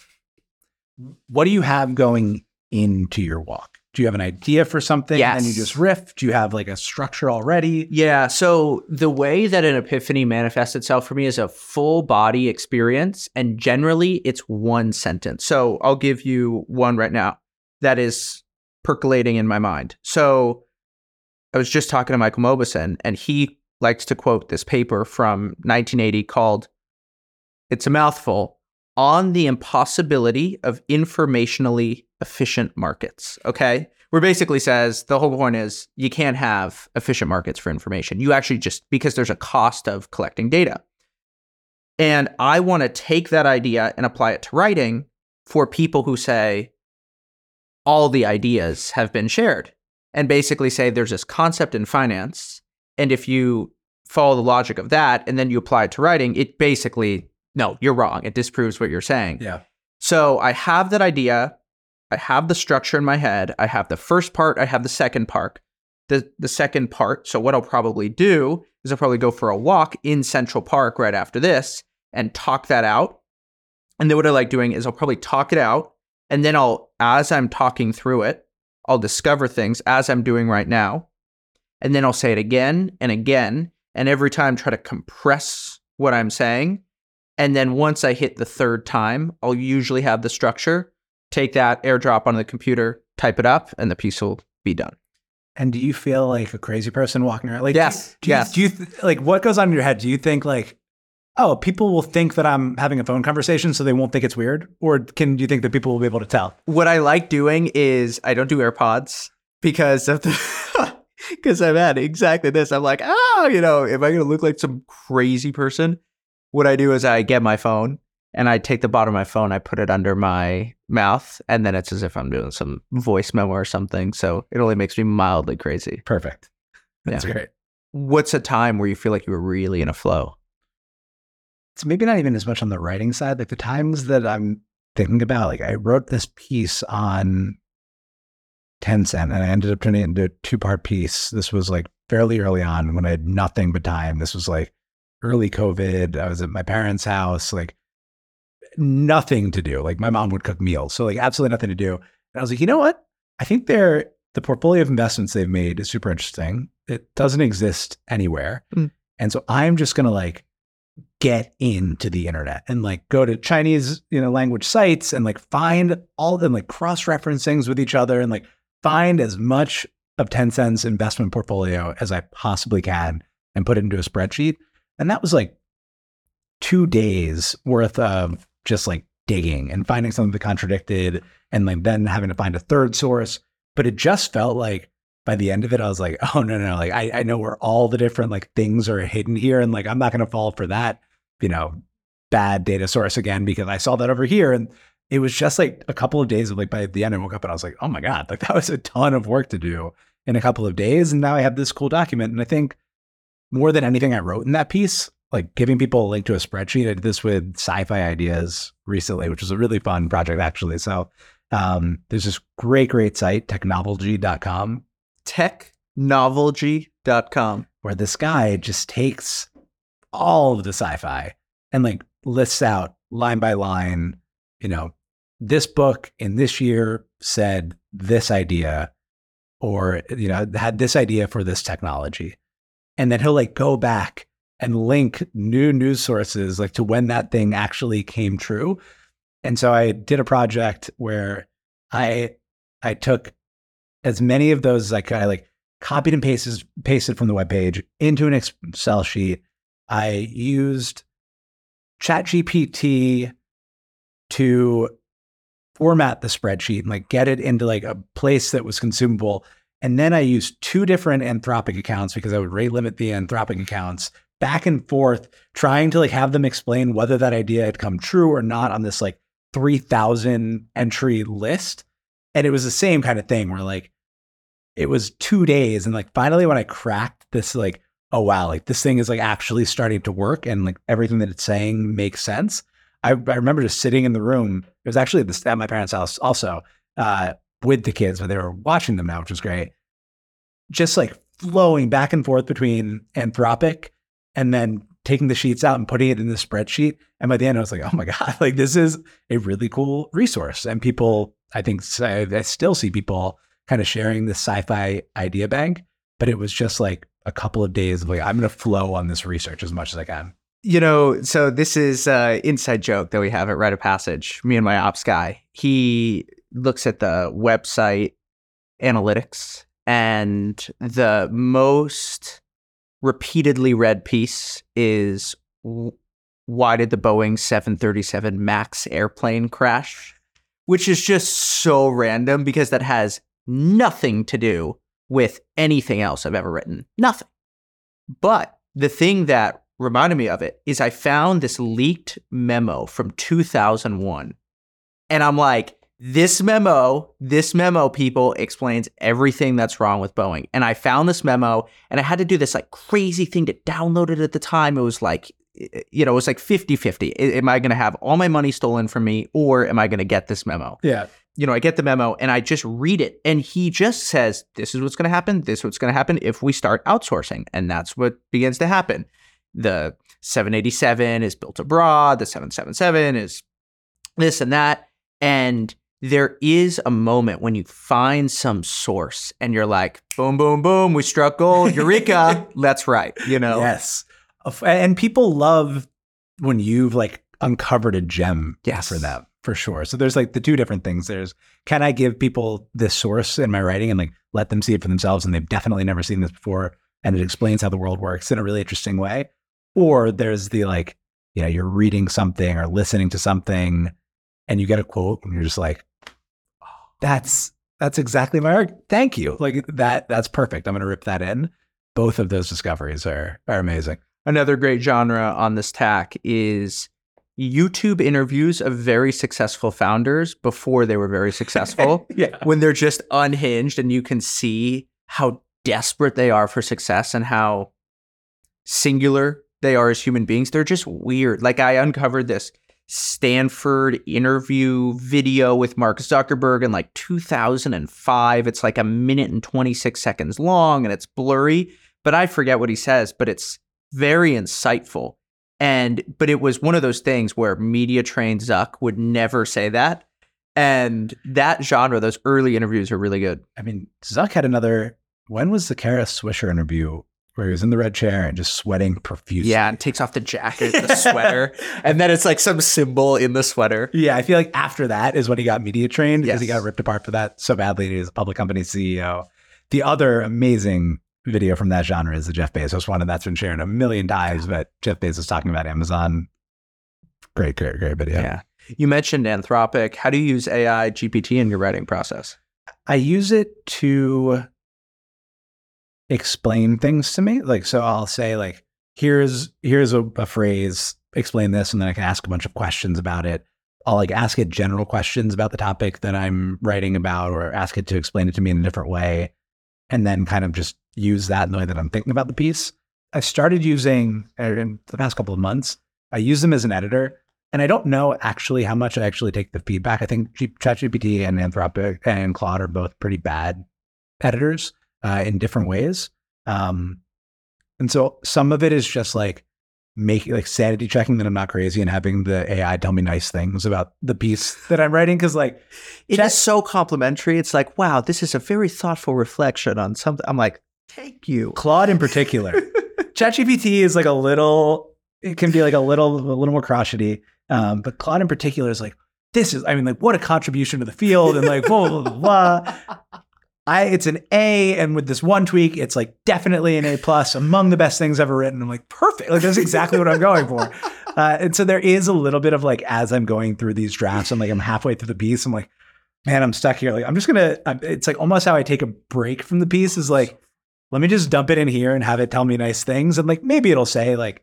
What do you have going into your walk? Do you have an idea for something and you just riff? Do you have like a structure already? Yeah. So the way that an epiphany manifests itself for me is a full body experience. And generally, it's one sentence. So I'll give you one right now that is percolating in my mind. So I was just talking to Michael Mauboussin, and he likes to quote this paper from 1980 called It's a Mouthful on the Impossibility of Informationally Efficient Markets. Okay. Where basically says the whole point is you can't have efficient markets for information. You actually just, because there's a cost of collecting data. And I want to take that idea and apply it to writing for people who say all the ideas have been shared and basically say there's this concept in finance. And if you follow the logic of that and then you apply it to writing, it basically, no, you're wrong. It disproves what you're saying. Yeah. So I have that idea. I have the structure in my head. I have the first part. I have the second part. The the second part. So what I'll probably do is I'll probably go for a walk in Central Park right after this and talk that out. And then what I like doing is I'll probably talk it out, and then I'll as I'm talking through it, I'll discover things as I'm doing right now, and then I'll say it again and again, and every time try to compress what I'm saying. And then once I hit the third time, I'll usually have the structure, take that airdrop onto the computer, type it up, and the piece will be done. And do you feel like a crazy person walking around? Like, Yes, Do you, yes. Do you th- like what goes on in your head? Do you think like, oh, people will think that I'm having a phone conversation, so they won't think it's weird, or can do you think that people will be able to tell? What I like doing is I don't do AirPods because of the because I've had exactly this. I'm like, oh, you know, am I going to look like some crazy person? What I do is I get my phone and I take the bottom of my phone, I put it under my mouth, and then it's as if I'm doing some voice memo or something. So it only makes me mildly crazy. Perfect. That's Yeah. great. What's a time where you feel like you were really in a flow? It's maybe not even as much on the writing side. Like the times that I'm thinking about, like I wrote this piece on Tencent and I ended up turning it into a two part piece. This was like fairly early on when I had nothing but time. This was like early COVID. I was at my parents' house, like nothing to do. Like my mom would cook meals. So like absolutely nothing to do. And I was like, you know what? I think they're the portfolio of investments they've made is super interesting. It doesn't exist anywhere. Mm. And so I'm just gonna like get into the internet and like go to Chinese, you know, language sites and like find all of them, like cross-reference things with each other and like find as much of Tencent's investment portfolio as I possibly can and put it into a spreadsheet. And that was like two days worth of just like digging and finding something that contradicted and like then having to find a third source. But it just felt like by the end of it, I was like, oh no, no, no. Like I, I know where all the different like things are hidden here. And like I'm not gonna fall for that, you know, bad data source again because I saw that over here. And it was just like a couple of days of like by the end I woke up and I was like, oh my God, like that was a ton of work to do in a couple of days. And now I have this cool document. And I think more than anything I wrote in that piece, like giving people a link to a spreadsheet. I did this with sci-fi ideas recently, which was a really fun project actually. So um, there's this great, great site, technology.com, Technovelgy.com. where this guy just takes all of the sci-fi and like lists out line by line, you know, this book in this year said this idea or you know had this idea for this technology. And then he'll like go back and link new news sources like to when that thing actually came true. And so i did a project where i i took as many of those as i could. I like copied and pasted pasted from the web page into an excel sheet. I used ChatGPT to format the spreadsheet and like get it into like a place that was consumable. And then I used two different Anthropic accounts because I would rate limit the Anthropic accounts back and forth, trying to like have them explain whether that idea had come true or not on this like 3000 entry list. And it was the same kind of thing where like it was two days. And like finally, when I cracked this, like, oh wow, like this thing is like actually starting to work and like everything that it's saying makes sense. I, I remember just sitting in the room. It was actually at, the, my parents' house also uh, with the kids, but they were watching them now, which was great. Just like flowing back and forth between Anthropic and then taking the sheets out and putting it in the spreadsheet. And by the end, I was like, oh my God, like this is a really cool resource. And people, I think, I still see people kind of sharing this sci fi idea bank, but it was just like a couple of days of like, I'm going to flow on this research as much as I can. You know, so this is uh inside joke that we have at Write of Passage. Me and my ops guy. He looks at the website analytics and the most repeatedly read piece is why did the Boeing 737 Max airplane crash? Which is just so random because that has nothing to do with anything else I've ever written. Nothing. But the thing that reminded me of it is I found this leaked memo from 2001. And I'm like, this memo, this memo, people explains everything that's wrong with Boeing. And I found this memo and I had to do this like crazy thing to download it at the time. It was like, eh, eh, you know, it was like 50 50. Am I going to have all my money stolen from me or am I going to get this memo? Yeah. you know, I get the memo and I just read it. And he just says, This is what's going to happen. This is what's going to happen if we start outsourcing. And that's what begins to happen. The 787 is built abroad, the 777 is this and that. And there is a moment when you find some source and you're like, boom, boom, boom, we struck gold, eureka, that's right, you know? Yes. And people love when you've like uncovered a gem Yes. for them, for sure. So there's like the two different things. There's can I give people this source in my writing and like let them see it for themselves and they've definitely never seen this before and it explains how the world works in a really interesting way. Or there's the like, you know, you're reading something or listening to something and you get a quote and you're just like, "Oh, that's that's exactly my arg. Thank you. Like that that's perfect. I'm gonna rip that in. Both of those discoveries are are amazing. Another great genre on this tack is YouTube interviews of very successful founders before they were very successful. yeah. when they're just unhinged and you can see how desperate they are for success and how singular they are as human beings. They're just weird. Like I uncovered this Stanford interview video with Mark Zuckerberg in like 2005. It's like a minute and 26 seconds long and it's blurry, but I forget what he says, but it's very insightful. And but it was one of those things where media trained Zuck would never say that. And that genre, those early interviews are really good. I mean, Zuck had another. When was the Kara Swisher interview where he was in the red chair and just sweating profusely? Yeah, and takes off the jacket, the sweater, and then it's like some symbol in the sweater. Yeah, I feel like after that is when he got media trained because he got ripped apart for that so badly. He was a public company CEO. The other amazing video from that genre is the Jeff Bezos one, and that's been shared a million times. But Jeff Bezos talking about Amazon. Great, great, great video. Yeah. You mentioned Anthropic. How do you use AI GPT in your writing process? I use it to explain things to me. Like, so I'll say like, here's here's a, a phrase, explain this, and then I can ask a bunch of questions about it. I'll like ask it general questions about the topic that I'm writing about, or ask it to explain it to me in a different way, and then kind of just use that in the way that I'm thinking about the piece. I started using uh, in the past couple of months. I use them as an editor, and I don't know actually how much I actually take the feedback. I think ChatGPT and Anthropic and Claude are both pretty bad editors uh, in different ways. Um, and so some of it is just like making like sanity checking that I'm not crazy and having the AI tell me nice things about the piece that I'm writing. Cause like, It is so complimentary. It's like, wow, this is a very thoughtful reflection on something. I'm like, thank you. Claude in particular, ChatGPT is like a little, it can be like a little, a little more crotchety. Um, but Claude in particular is like, this is, I mean, like, what a contribution to the field and like, blah, blah, blah, blah. I, it's an A, and with this one tweak, it's like definitely an A plus, among the best things ever written. I'm like, perfect. Like, that's exactly what I'm going for. Uh, and so there is a little bit of like, as I'm going through these drafts, I'm like, I'm halfway through the piece. I'm like, man, I'm stuck here. Like, I'm just gonna. I'm, it's like almost how I take a break from the piece is like, let me just dump it in here and have it tell me nice things, and like maybe it'll say like,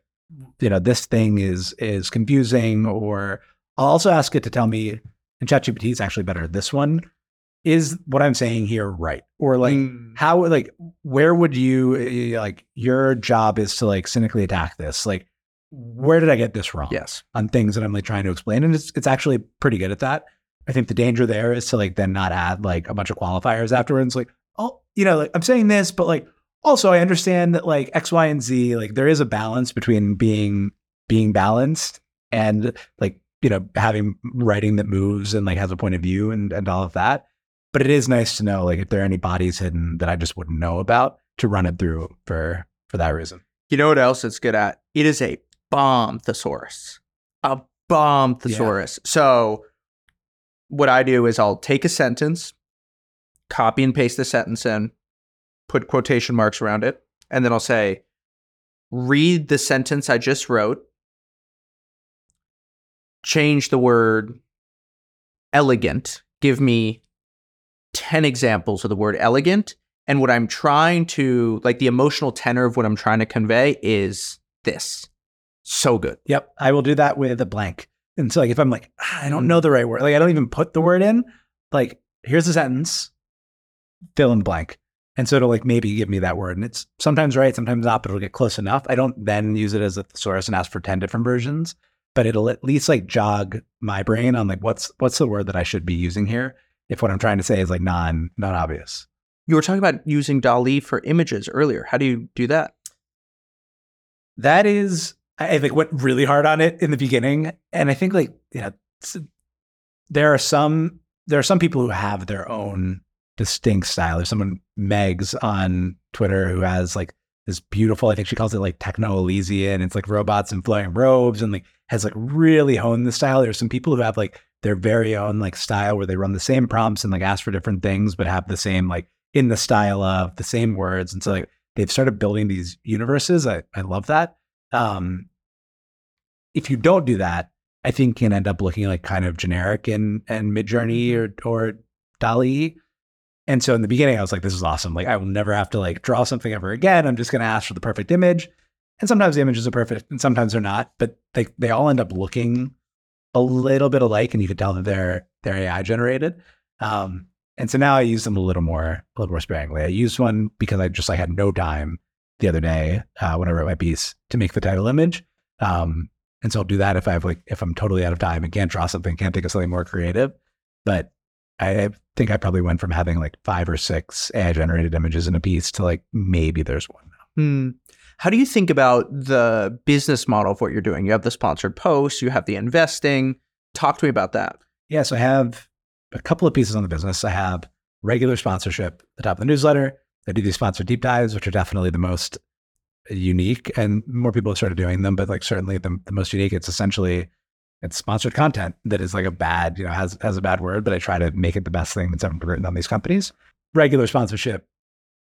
you know, this thing is is confusing, or I'll also ask it to tell me. And ChatGPT is actually better this one. Is what I'm saying here right? Or like Mm. how like where would you eh, like your job is to like cynically attack this? Like where did I get this wrong? yes. on things that I'm like trying to explain. And it's it's actually pretty good at that. I think the danger there is to like then not add like a bunch of qualifiers afterwards. Like, oh, you know, like I'm saying this, but like also I understand that like X, Y, and Z, like there is a balance between being being balanced and like, you know, having writing that moves and like has a point of view and, and all of that. But it is nice to know like if there are any bodies hidden that I just wouldn't know about to run it through for for that reason. You know what else it's good at? It is a bomb thesaurus. A bomb thesaurus. So what I do is I'll take a sentence, copy and paste the sentence in, put quotation marks around it, and then I'll say, read the sentence I just wrote, change the word elegant, give me 10 examples of the word elegant. And what I'm trying to, like the emotional tenor of what I'm trying to convey is this. So good. Yep, I will do that with a blank. And so, like, if I'm like, "Ah, I don't know the right word, like, I don't even put the word in, like, here's a sentence, fill in blank. And so it'll like maybe give me that word. And it's sometimes right, sometimes not, but it'll get close enough. I don't then use it as a thesaurus and ask for 10 different versions, but it'll at least like jog my brain on like, what's, what's the word that I should be using here? If what I'm trying to say is like non, non obvious. You were talking about using DALL-E for images earlier. How do you do that? that is I like went really hard on it in the beginning, and I think like yeah, s- there are some there are some people who have their own distinct style. There's someone Megs on Twitter who has like this beautiful. I think she calls it like techno Elysian. It's like robots in flowing robes, and like has like really honed the style. There's some people who have like their very own like style where they run the same prompts and like ask for different things, but have the same like in the style of the same words. And so like they've started building these universes. I, I love that. Um, if you don't do that, I think can end up looking like kind of generic and and Midjourney or or DALL-E. And so in the beginning, I was like, this is awesome. Like I will never have to like draw something ever again. I'm just gonna ask for the perfect image. And sometimes the images are perfect and sometimes they're not, but they they all end up looking a little bit alike and you can tell that they're they're AI generated. Um, and so now I use them a little more, a little more sparingly. I used one because I just I had no time the other day uh, when I wrote my piece to make the title image. Um, and so I'll do that if I have like if I'm totally out of time and can't draw something, can't think of something more creative. But I think I probably went from having like five or six AI generated images in a piece to like maybe there's one. Now. Hmm. How do you think about the business model of what you're doing? You have the sponsored posts, you have the investing. Talk to me about that. Yeah, so I have a couple of pieces on the business. I have regular sponsorship, at the top of the newsletter. I do these sponsored deep dives, which are definitely the most unique, and more people have started doing them. But like certainly the, the most unique, it's essentially it's sponsored content that is like a bad, you know, has has a bad word, but I try to make it the best thing that's ever written on these companies. Regular sponsorship,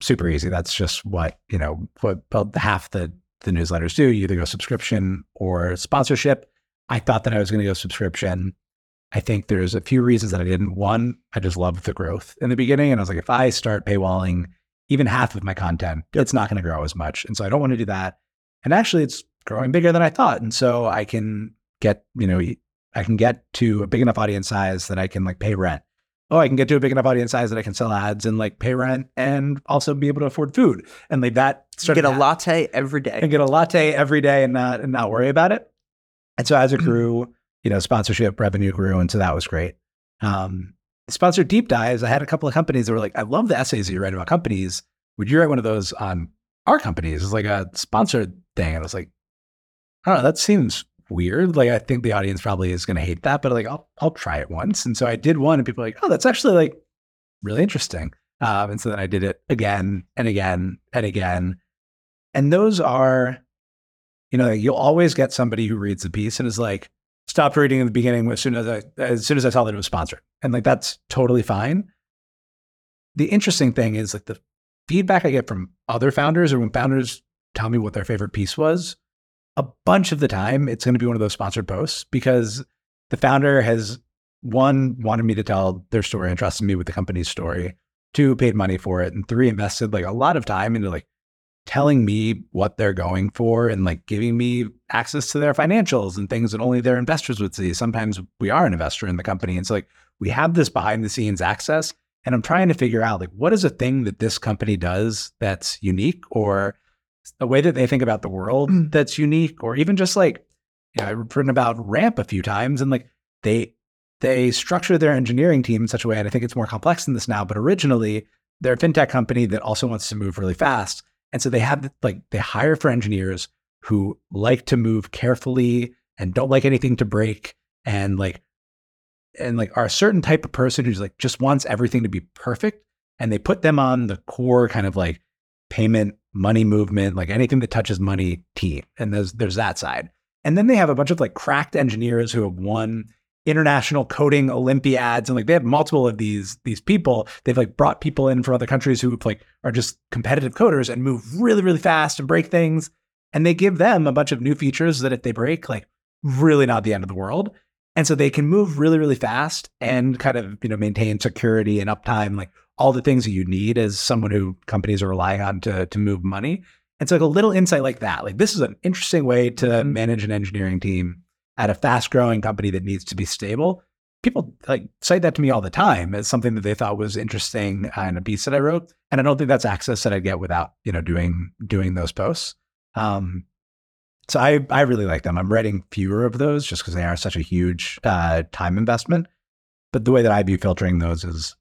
super easy. That's just what you know. What about half the the newsletters do. You either go subscription or sponsorship. I thought that I was going to go subscription. I think there's a few reasons that I didn't. One, I just loved the growth in the beginning, and I was like, if I start paywalling even half of my content, it's not going to grow as much, and so I don't want to do that. And actually, it's growing bigger than I thought, and so I can get you know I can get to a big enough audience size that I can like pay rent. Oh, I can get to a big enough audience size that I can sell ads and like pay rent and also be able to afford food and like that. Get a latte every day. And get a latte every day and not and not worry about it. And so as it grew, you know, sponsorship revenue grew, and so that was great. Um, sponsored deep dives. I had a couple of companies that were like, "I love the essays that you write about companies. Would you write one of those on our companies?" It's like a sponsored thing, and I was like, "I don't know. That seems weird. Like I think the audience probably is going to hate that, but like I'll I'll try it once." And so I did one, and people were like, "Oh, that's actually like really interesting." Um, and so then I did it again and again and again. And those are, you know, you'll always get somebody who reads the piece and is like, stopped reading in the beginning as soon as I as soon as I saw that it was sponsored. And like that's totally fine. The interesting thing is like the feedback I get from other founders or when founders tell me what their favorite piece was, a bunch of the time it's going to be one of those sponsored posts because the founder has one wanted me to tell their story and trusted me with the company's story, two paid money for it, and three invested like a lot of time into like telling me what they're going for and like giving me access to their financials and things that only their investors would see. Sometimes we are an investor in the company. And so like we have this behind the scenes access. And I'm trying to figure out like what is a thing that this company does that's unique or a way that they think about the world mm. that's unique, or even just like, you know, I've written about ramp a few times and like they they structure their engineering team in such a way, and I think it's more complex than this now, but originally they're a fintech company that also wants to move really fast. And so they have like they hire for engineers who like to move carefully and don't like anything to break and like and like are a certain type of person who's like just wants everything to be perfect and they put them on the core kind of like payment money movement like anything that touches money team. And there's there's that side. And then they have a bunch of like cracked engineers who have won international coding olympiads and like they have multiple of these these people. They've like brought people in from other countries who like are just competitive coders and move really really fast and break things. And they give them a bunch of new features that if they break like really not the end of the world. And so they can move really really fast and kind of you know maintain security and uptime like all the things that you need as someone who companies are relying on to to move money and so like a little insight like that like this is an interesting way to mm-hmm. manage an engineering team at a fast growing company that needs to be stable, people like cite that to me all the time as something that they thought was interesting in a piece that I wrote. And I don't think that's access that I'd get without, you know, doing doing those posts. Um, so I I really like them. I'm writing fewer of those just because they are such a huge uh, time investment. But the way that I'd be filtering those is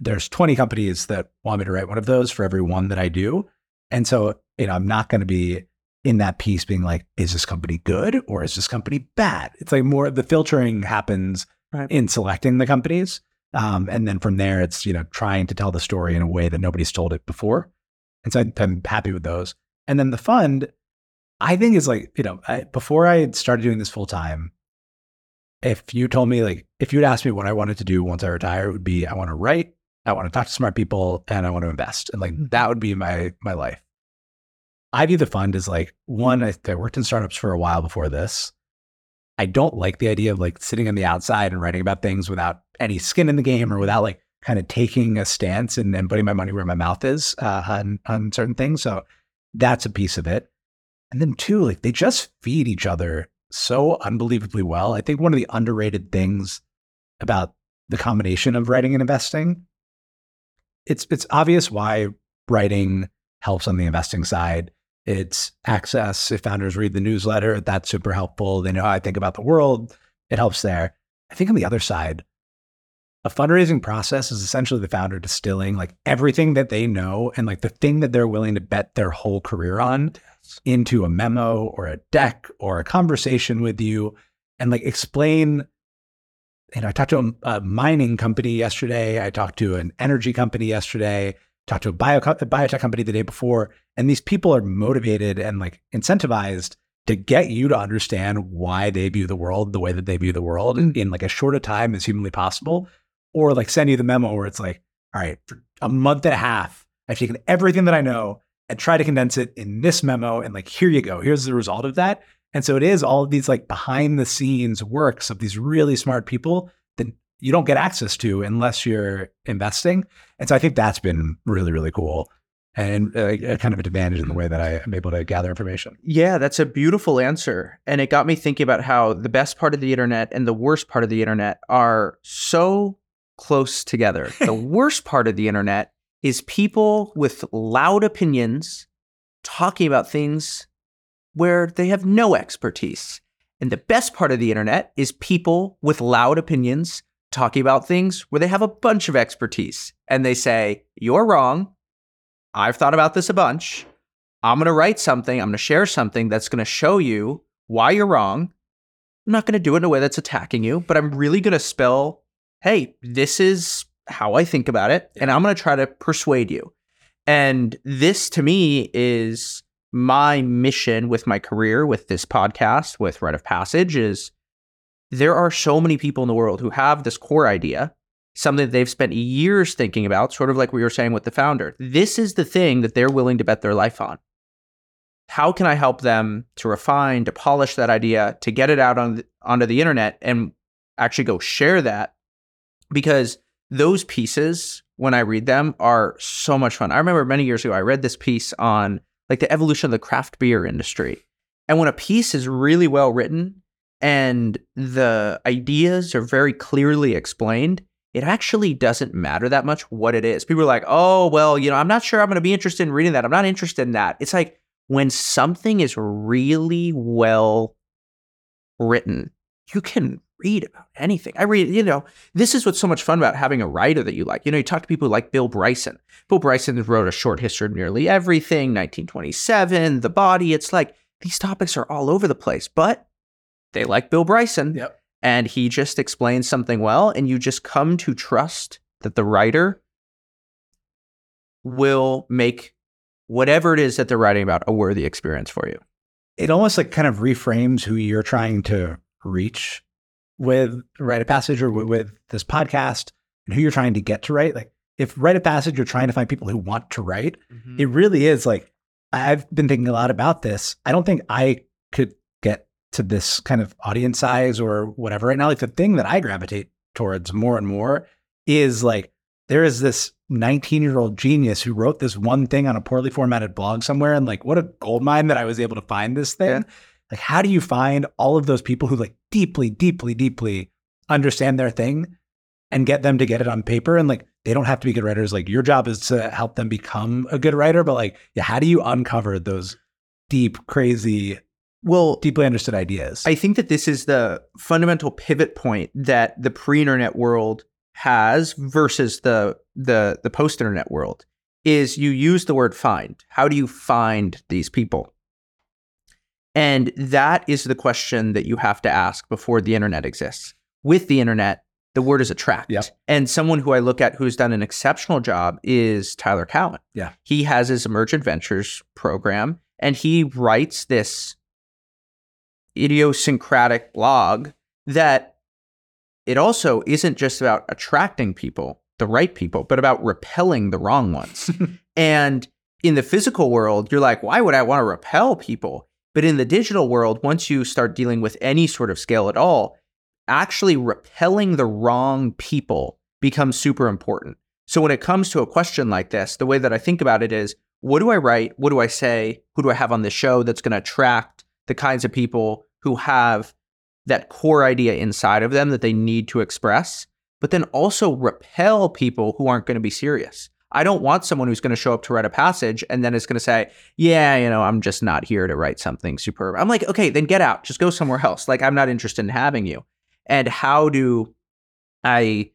there's 20 companies that want me to write one of those for every one that I do. And so, you know, I'm not going to be in that piece being like, is this company good or is this company bad? It's like more the filtering happens right. in selecting the companies. Um, and then from there, it's, you know, trying to tell the story in a way that nobody's told it before. And so I'm happy with those. And then the fund, I think is like, you know, I, before I started doing this full time, if you told me like, if you'd asked me what I wanted to do once I retire, it would be, I want to write, I want to talk to smart people and I want to invest. And like, mm-hmm. that would be my, my life. I view the fund as like one, I, I worked in startups for a while before this. I don't like the idea of like sitting on the outside and writing about things without any skin in the game or without like kind of taking a stance and, and putting my money where my mouth is uh, on, on certain things. So that's a piece of it. And then two, like they just feed each other so unbelievably well. I think one of the underrated things about the combination of writing and investing, it's it's obvious why writing helps on the investing side. It's access. If founders read the newsletter, that's super helpful. They know how I think about the world. It helps there. I think on the other side, a fundraising process is essentially the founder distilling like everything that they know and like the thing that they're willing to bet their whole career on into a memo or a deck or a conversation with you and like explain you know i talked to a, a mining company yesterday i talked to an energy company yesterday talked to a, bio, a biotech company the day before and these people are motivated and like incentivized to get you to understand why they view the world the way that they view the world in, in like as short a time as humanly possible or like send you the memo where it's like, all right, for a month and a half, I've taken everything that I know and try to condense it in this memo. And like, here you go. Here's the result of that. And so it is all of these like behind the scenes works of these really smart people that you don't get access to unless you're investing. And so I think that's been really, really cool and uh, kind of an advantage in the way that I am able to gather information. Yeah, that's a beautiful answer. And it got me thinking about how the best part of the internet and the worst part of the internet are so close together. the worst part of the internet is people with loud opinions talking about things where they have no expertise. And the best part of the internet is people with loud opinions talking about things where they have a bunch of expertise. And they say, You're wrong. I've thought about this a bunch. I'm going to write something, I'm going to share something that's going to show you why you're wrong. I'm not going to do it in a way that's attacking you, but I'm really going to spell hey, this is how I think about it, and I'm going to try to persuade you. And this to me is my mission with my career, with this podcast, with Write of Passage, is there are so many people in the world who have this core idea, something that they've spent years thinking about, sort of like we were saying with the founder. This is the thing that they're willing to bet their life on. How can I help them to refine, to polish that idea, to get it out on onto the internet and actually go share that because those pieces, when I read them, are so much fun. I remember many years ago, I read this piece on like the evolution of the craft beer industry. And when a piece is really well written and the ideas are very clearly explained, it actually doesn't matter that much what it is. People are like, oh, well, you know, I'm not sure I'm going to be interested in reading that. I'm not interested in that. It's like when something is really well written, you can read about anything. I read, you know, this is what's so much fun about having a writer that you like. You know, you talk to people like Bill Bryson. Bill Bryson wrote a short history of nearly everything, 1927, The Body. It's like these topics are all over the place, but they like Bill Bryson. Yep. And he just explains something well, and you just come to trust that the writer will make whatever it is that they're writing about a worthy experience for you. It almost like kind of reframes who you're trying to reach with Write of Passage or with, with this podcast and who you're trying to get to write. Like if Write of Passage, you're trying to find people who want to write, mm-hmm. it really is like I've been thinking a lot about this. I don't think I could get to this kind of audience size or whatever right now. Like the thing that I gravitate towards more and more is like there is this 19 year old genius who wrote this one thing on a poorly formatted blog somewhere. And like, what a gold mine that I was able to find this thing. Yeah. Like, how do you find all of those people who like deeply, deeply, deeply understand their thing and get them to get it on paper? And like, they don't have to be good writers. Like, your job is to help them become a good writer. But like, yeah, how do you uncover those deep, crazy, well, deeply understood ideas? I think that this is the fundamental pivot point that the pre-internet world has versus the the the post-internet world is you use the word find. How do you find these people? And that is the question that you have to ask before the internet exists. With the internet, the word is attract. Yep. And someone who I look at who's done an exceptional job is Tyler Cowen. Yeah. He has his Emergent Ventures program and he writes this idiosyncratic blog that it also isn't just about attracting people, the right people, but about repelling the wrong ones. and in the physical world, you're like, why would I want to repel people? But in the digital world, once you start dealing with any sort of scale at all, actually repelling the wrong people becomes super important. So when it comes to a question like this, the way that I think about it is what do I write? What do I say? Who do I have on the show that's going to attract the kinds of people who have that core idea inside of them that they need to express, but then also repel people who aren't going to be serious. I don't want someone who's going to show up to write a passage and then is going to say, "Yeah, you know, I'm just not here to write something superb." I'm like, "Okay, then get out. Just go somewhere else. Like I'm not interested in having you." And how do I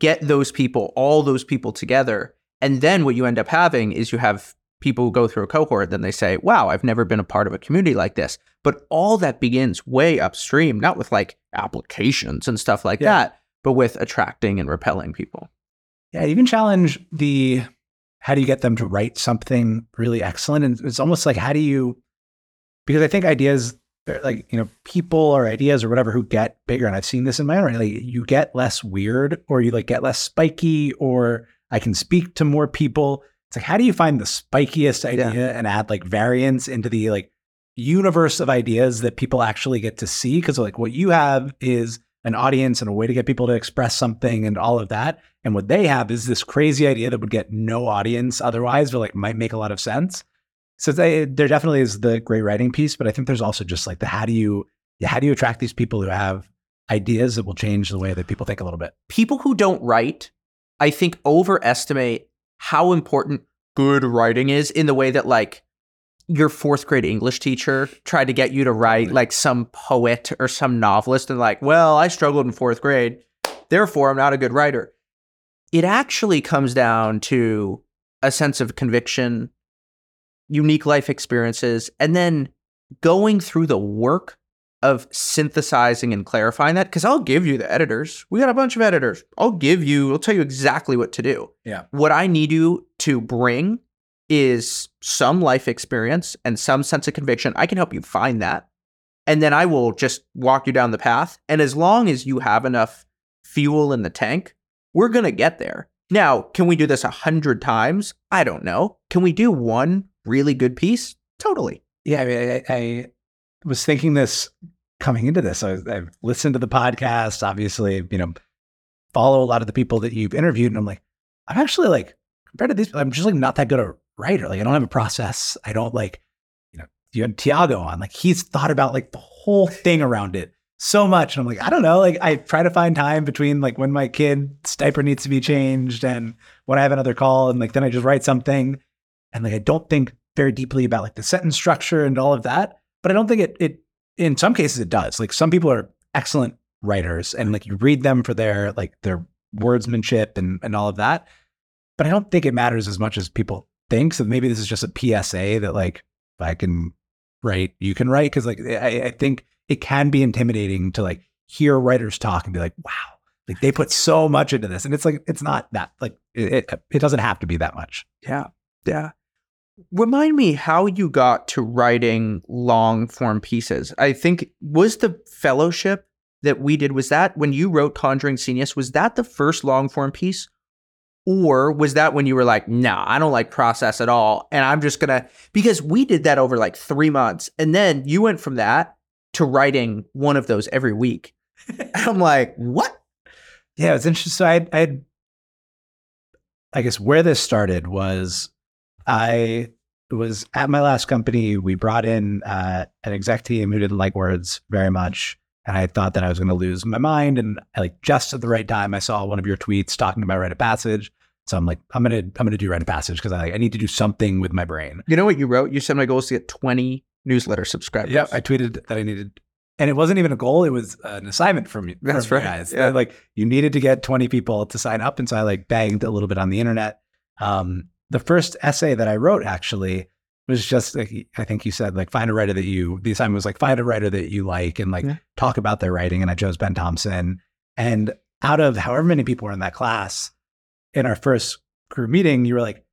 get those people, all those people together. And then what you end up having is you have people who go through a cohort, then they say, wow, I've never been a part of a community like this. But all that begins way upstream, not with like applications and stuff like Yeah. that, but with attracting and repelling people. Yeah, even challenge the how do you get them to write something really excellent? And it's almost like how do you because I think ideas like, you know, people or ideas or whatever who get bigger, and I've seen this in my own right, like you get less weird or you like get less spiky or I can speak to more people. It's like how do you find the spikiest idea and add like variance into the like universe of ideas that people actually get to see? Because like what you have is an audience and a way to get people to express something and all of that. And what they have is this crazy idea that would get no audience otherwise, but like might make a lot of sense. So they, there definitely is the great writing piece, but I think there's also just like the how do you how do you attract these people who have ideas that will change the way that people think a little bit? People who don't write, I think, overestimate how important good writing is in the way that, like, your fourth grade English teacher tried to get you to write like some poet or some novelist and, like, well, I struggled in fourth grade, therefore I'm not a good writer. It actually comes down to a sense of conviction, unique life experiences, and then going through the work of synthesizing and clarifying that because I'll give you the editors. We got a bunch of editors. I'll give you, I'll tell you exactly what to do. Yeah. What I need you to bring is some life experience and some sense of conviction. I can help you find that. And then I will just walk you down the path. And as long as you have enough fuel in the tank, we're going to get there. Now, can we do this a hundred times? I don't know. Can we do one really good piece? Totally. Yeah, I mean, I, I was thinking this coming into this. I, I've listened to the podcast, obviously, you know, follow a lot of the people that you've interviewed, and I'm like, I'm actually like compared to these, I'm just like not that good a writer. Like, I don't have a process. I don't like, you know, you had Tiago on, like he's thought about like the whole thing around it so much, and I'm like, I don't know. Like, I try to find time between like when my kid's diaper needs to be changed and when I have another call, and like then I just write something, and like I don't think very deeply about like the sentence structure and all of that. But I don't think it it in some cases it does. Like some people are excellent writers and like you read them for their like their wordsmanship and and all of that. But I don't think it matters as much as people think. So maybe this is just a PSA that like I can write, you can write. Cause like I, I think it can be intimidating to like hear writers talk and be like, wow, like they put so much into this. And it's like it's not that like it it, it doesn't have to be that much. Yeah. Yeah. Remind me how you got to writing long form pieces. I think was the fellowship that we did was that when you wrote Conjuring Scenius was that the first long form piece or was that when you were like, "No, I don't like process at all and I'm just going to because we did that over like 3 months and then you went from that to writing one of those every week. And I'm like, "What?" Yeah, it's interesting. So I, I, I guess where this started was, I was at my last company. We brought in uh, an exec team who didn't like words very much, and I thought that I was going to lose my mind. And like just at the right time, I saw one of your tweets talking about write a passage. So I'm like, I'm gonna, I'm gonna do write a passage because I, I need to do something with my brain. You know what you wrote? You said my goal is to get 20 newsletter subscribers. Yep, I tweeted that I needed, and it wasn't even a goal; it was an assignment from you. That's from you right, guys. yeah. Like you needed to get twenty people to sign up, and so I like banged a little bit on the internet. Um, the first essay that I wrote actually was just like I think you said like find a writer that you. The assignment was like find a writer that you like and like Yeah. talk about their writing, and I chose Ben Thompson. And out of however many people were in that class, in our first group meeting, you were like,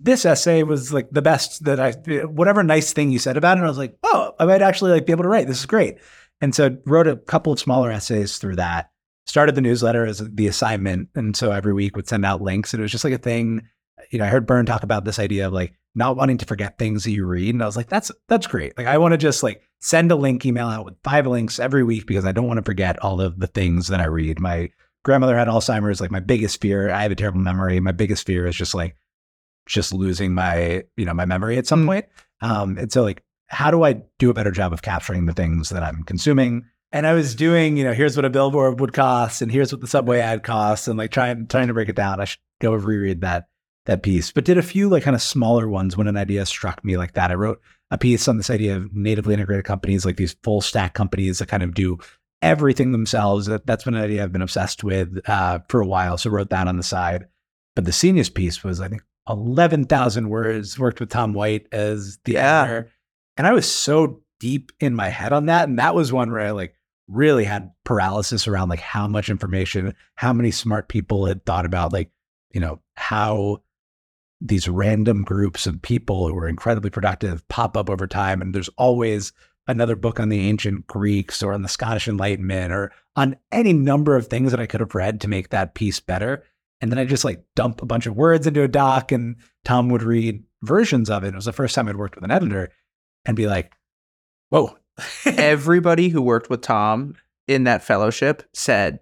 this essay was like the best that I, whatever nice thing you said about it. And I was like, oh, I might actually like be able to write. This is great. And so wrote a couple of smaller essays through that. Started the newsletter as the assignment, and so every week would send out links. And it was just like a thing. You know, I heard Byrne talk about this idea of like not wanting to forget things that you read, and I was like, that's that's great. Like I want to just like send a link email out with five links every week because I don't want to forget all of the things that I read. My grandmother had Alzheimer's. Like my biggest fear, I have a terrible memory. My biggest fear is just like just losing my you know my memory at some Mm. point. Um, and so like, how do I do a better job of capturing the things that I'm consuming? And I was doing, you know, here's what a billboard would cost, and here's what the subway ad costs, and like trying trying to break it down. I should go reread that that piece, but did a few like kind of smaller ones when an idea struck me like that. I wrote a piece on this idea of natively integrated companies, like these full stack companies that kind of do everything themselves. That, that's been an idea I've been obsessed with uh, for a while. So wrote that on the side. But the Scenius piece was, I think, 11,000 words, worked with Tom White as the Yeah. editor. And I was so deep in my head on that. And that was one where I like really had paralysis around like how much information, how many smart people had thought about like, you know, how these random groups of people who are incredibly productive pop up over time. And there's always another book on the ancient Greeks or on the Scottish Enlightenment or on any number of things that I could have read to make that piece better. And then I just like dump a bunch of words into a doc and Tom would read versions of it. It was the first time I'd worked with an editor and be like, whoa. Everybody who worked with Tom in that fellowship said,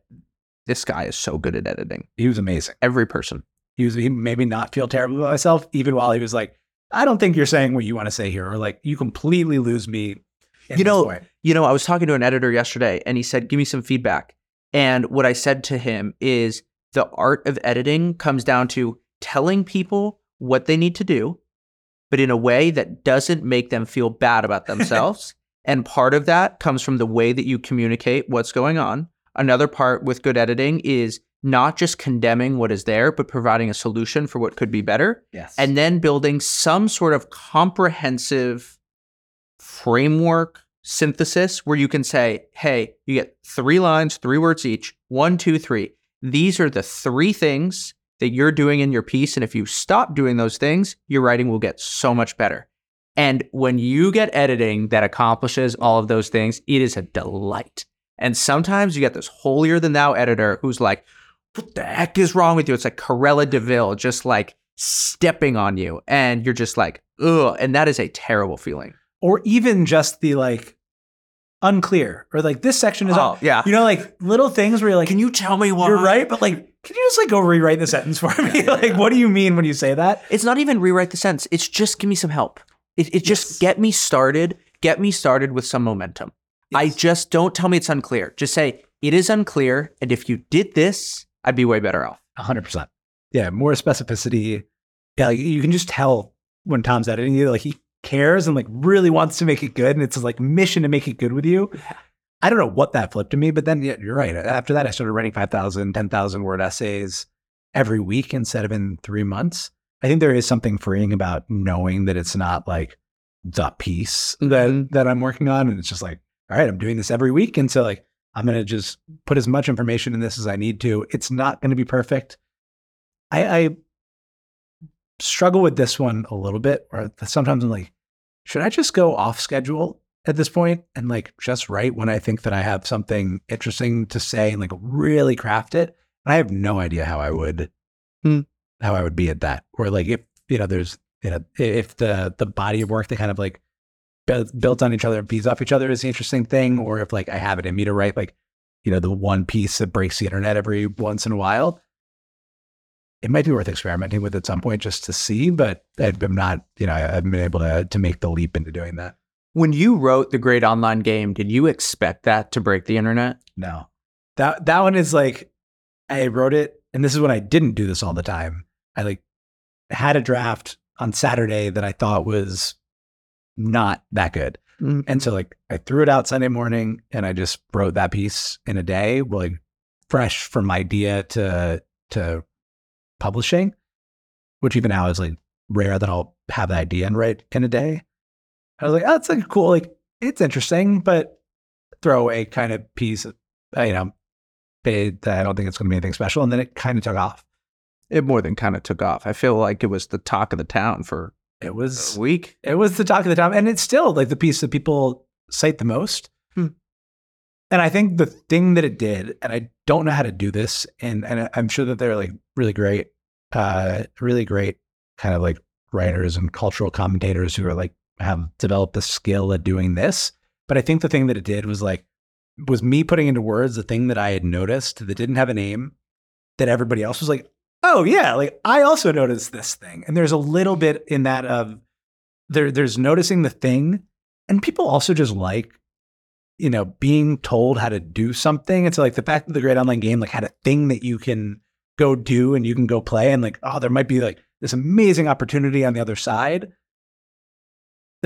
This guy is so good at editing. he was amazing. Every person. He was he made me not feel terrible about myself, even while he was like, I don't think you're saying what you want to say here, or like you completely lose me. You know, way." You know, I was talking to an editor yesterday and he said, Give me some feedback. And what I said to him is the art of editing comes down to telling people what they need to do, but in a way that doesn't make them feel bad about themselves. and part of that comes from the way that you communicate what's going on. Another part with good editing is not just condemning what is there, but providing a solution for what could be better yes, and then building some sort of comprehensive framework synthesis where you can say, hey, you get three lines, three words each, one, two, three. These are the three things that you're doing in your piece. And if you stop doing those things, your writing will get so much better. And when you get editing that accomplishes all of those things, it is a delight. And sometimes you get this holier than thou editor who's like, what the heck is wrong with you? It's like Cruella de Vil just like stepping on you. And you're just like, ugh. And that is a terrible feeling. or even just the like unclear, or like this section is Oh, yeah. you know, like little things where you're like, Can you tell me why? you're right, but like, can you just like go rewrite the sentence for me? like, what do you mean when you say that? It's not even rewrite the sentence. It's just give me some help. It, it just Yes. get me started. Get me started with some momentum. I just don't tell me it's unclear. Just say it is unclear. And if you did this, I'd be way better off. A hundred percent. Yeah, more specificity. Yeah, like, you can just tell when Tom's editing you, like he cares and like really wants to make it good, and it's his like mission to make it good with you. I don't know what that flipped to me, but then yeah, you're right. After that, I started writing 5,000, 10,000 word essays every week instead of in three months. I think there is something freeing about knowing that it's not like the piece mm-hmm. that that I'm working on, and it's just like, all right, I'm doing this every week, and so like I'm gonna just put as much information in this as I need to. It's not gonna be perfect. I, I struggle with this one a little bit, or sometimes I'm like, should I just go off schedule at this point and like just write when I think that I have something interesting to say and like really craft it? And I have no idea how I would, Hmm. how I would be at that, or like if you know, there's you know, if the the body of work that kind of like built, on each other and feeds off each other is the interesting thing, or if like I have it in me to write like you know the one piece that breaks the internet every once in a while. It might be worth experimenting with at some point just to see, but I'm not, you know, I haven't been able to to make the leap into doing that. When you wrote the great online game, did you expect that to break the internet? No. That that one is like I wrote it and this is when I didn't do this all the time. I like had a draft on Saturday that I thought was not that good. And so like I threw it out Sunday morning and I just wrote that piece in a day, like fresh from idea to to publishing, which even now is like rare that I'll have the idea and write in a day. I was like, oh, it's like cool, like it's interesting, but throwaway kind of piece. Of, uh, you know, but I don't think it's going to be anything special. And then it kind of took off. It more than kind of took off. I feel like it was the talk of the town for It a was week. It was the talk of the town, and it's still like the piece that people cite the most. Hmm. And I think the thing that it did, and I don't know how to do this, and and I'm sure that they're like really great, uh, really great kind of like writers and cultural commentators who are like have developed the skill at doing this. But I think the thing that it did was like was me putting into words the thing that I had noticed that didn't have a name, that everybody else was like, oh yeah, like I also noticed this thing. And there's a little bit in that of there there's noticing the thing and people also just like you know being told how to do something it's like the fact that the great online game like had a thing that you can go do and you can go play and like oh there might be like this amazing opportunity on the other side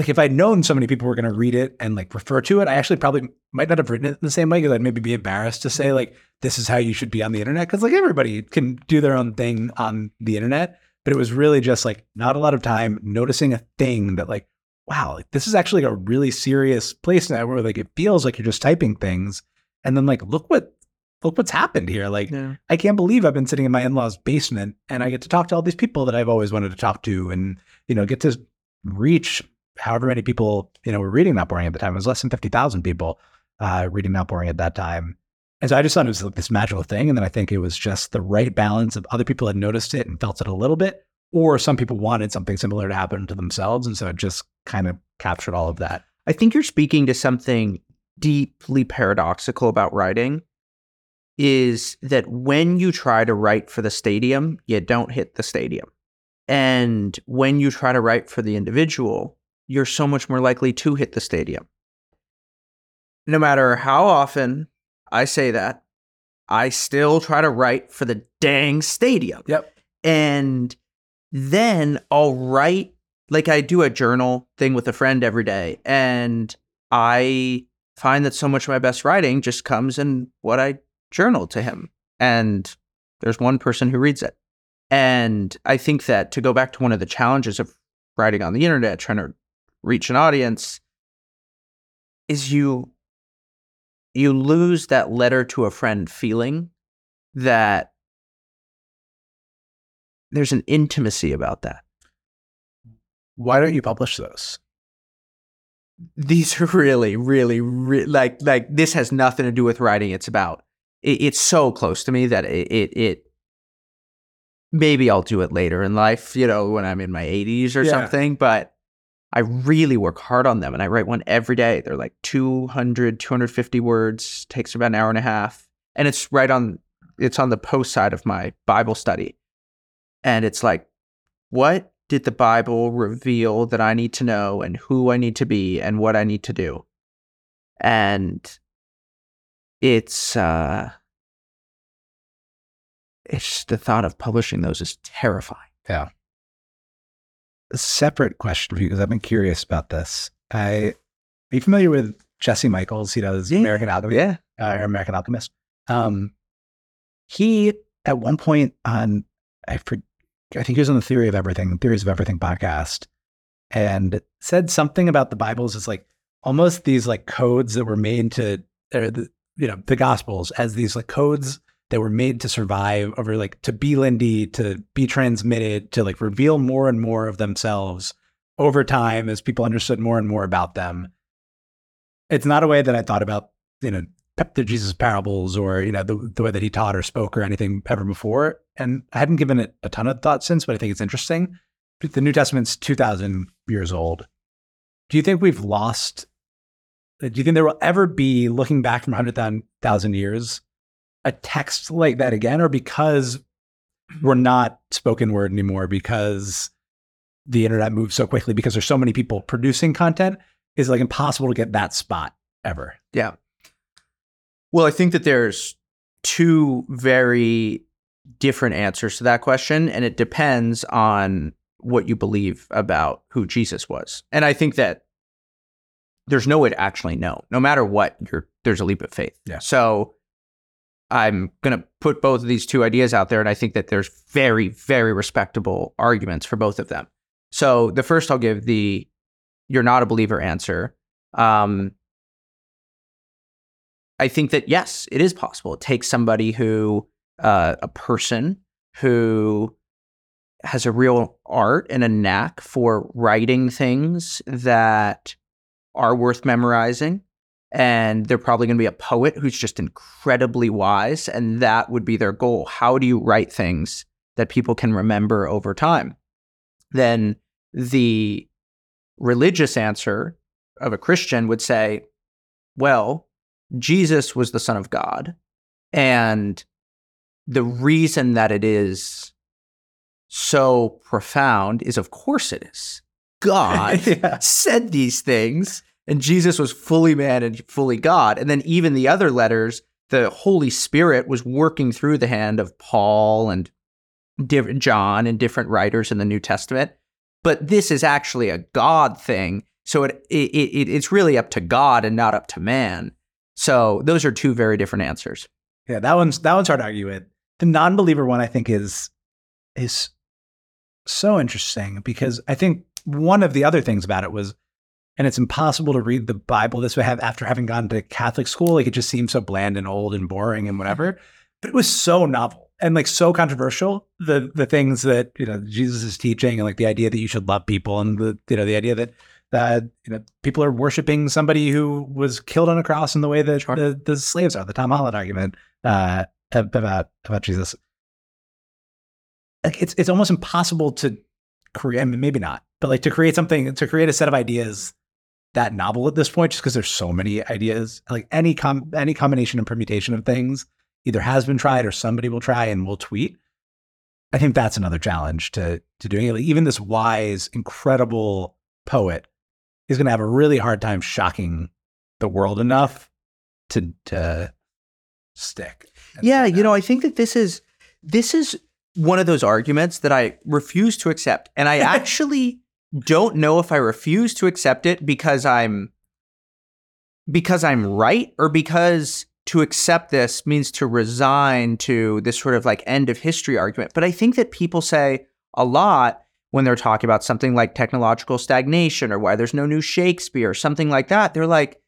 like if I'd known so many people were going to read it and like refer to it, I actually probably might not have written it in the same way because I'd maybe be embarrassed to say mm-hmm. like this is how you should be on the internet because like everybody can do their own thing on the internet. But it was really just like not a lot of time noticing a thing that like wow, like this is actually a really serious place now where like it feels like you're just typing things, and then like look what look what's happened here. Like Yeah. I can't believe I've been sitting in my in-laws basement and I get to talk to all these people that I've always wanted to talk to and, you know, get to reach however many people, you know, were reading Not Boring at the time. It was less than 50,000 people uh, reading Not Boring at that time. And so I just thought it was like this magical thing. And then I think it was just the right balance of other people had noticed it and felt it a little bit, or some people wanted something similar to happen to themselves. And so it just kind of captured all of that. I think you're speaking to something deeply paradoxical about writing is that when you try to write for the stadium, you don't hit the stadium. And when you try to write for the individual, you're so much more likely to hit the stadium. No matter how often I say that, I still try to write for the dang stadium. Yep. And then I'll write like I do a journal thing with a friend every day. And I find that so much of my best writing just comes in what I journal to him. And there's one person who reads it. And I think that to go back to one of the challenges of writing on the internet, trying to reach an audience, is you you lose that letter to a friend feeling that there's an intimacy about that. Why don't you publish those? These are really, really, re- like like this has nothing to do with writing. It's about it, it's so close to me that it, it it maybe I'll do it later in life, you know, when I'm in my 80s or Yeah. something. But I really work hard on them, and I write one every day. They're like 200, 250 words. Takes about an hour and a half, and it's right on it's on the post side of my Bible study, and it's like, what did the Bible reveal that I need to know, and who I need to be, and what I need to do, and it's uh it's the thought of publishing those is terrifying. A separate question for you because I've been curious about this. I are you familiar with Jesse Michels? He does Yeah. American Alchemy, Yeah. uh, or American Alchemist. Um, he at one point on I for, I think he was on the Theory of Everything, Theories of Everything podcast, and said something about the Bibles as like almost these like codes that were made to, or the, you know, the Gospels as these like codes that were made to survive over like to be Lindy, to be transmitted, to like reveal more and more of themselves over time as people understood more and more about them. It's not a way that I thought about, you know, the Jesus parables or, you know, the, the way that he taught or spoke or anything ever before. And I hadn't given it a ton of thought since, but I think it's interesting. The New Testament's 2,000 years old. Do you think we've lost? Do you think there will ever be, looking back from 100,000 years, a text like that again? Or because we're not spoken word anymore, because the internet moves so quickly, because there's so many people producing content, is like impossible to get that spot ever? Yeah. Well, I think that there's two very different answers to that question, and it depends on what you believe about who Jesus was. And I think that there's no way to actually know. No matter what, you're there's a leap of faith. Yeah. So I'm gonna put both of these two ideas out there, and I think that there's very, very respectable arguments for both of them. So the first I'll give the you're not a believer answer. Um, I think that yes, it is possible. It takes somebody who, uh, a person who has a real art and a knack for writing things that are worth memorizing. And they're probably going to be a poet who's just incredibly wise. And that would be their goal. How do you write things that people can remember over time? Then the religious answer of a Christian would say, well, Jesus was the Son of God. And the reason that it is so profound is, of course, it is. God Yeah. said these things, and Jesus was fully man and fully God. And then even the other letters, the Holy Spirit was working through the hand of Paul and John and different writers in the New Testament. But this is actually a God thing. So it, it, it it's really up to God and not up to man. So those are two very different answers. Yeah, that one's that one's hard to argue with. The non-believer one, I think, is is so interesting because I think one of the other things about it was, and it's impossible to read the Bible this way have after having gone to Catholic school. Like it just seems so bland and old and boring and whatever. But it was so novel and like so controversial. The the things that you know Jesus is teaching and like the idea that you should love people and the you know the idea that that you know people are worshiping somebody who was killed on a cross in the way that Sure. the, the slaves are. The Tom Holland argument uh, about about Jesus. Like it's it's almost impossible to create. I mean, maybe not, but like to create something to create a set of ideas that novel at this point, just because there's so many ideas. Like any com any combination and permutation of things either has been tried or somebody will try and will tweet. I think that's another challenge to to doing it. Like even this wise, incredible poet is going to have a really hard time shocking the world enough to to stick. Yeah, you know, I think that this is this is one of those arguments that I refuse to accept. And I actually don't know if I refuse to accept it because I'm because I'm right or because to accept this means to resign to this sort of like end of history argument. But I think that people say a lot when they're talking about something like technological stagnation or why there's no new Shakespeare or something like that. They're like,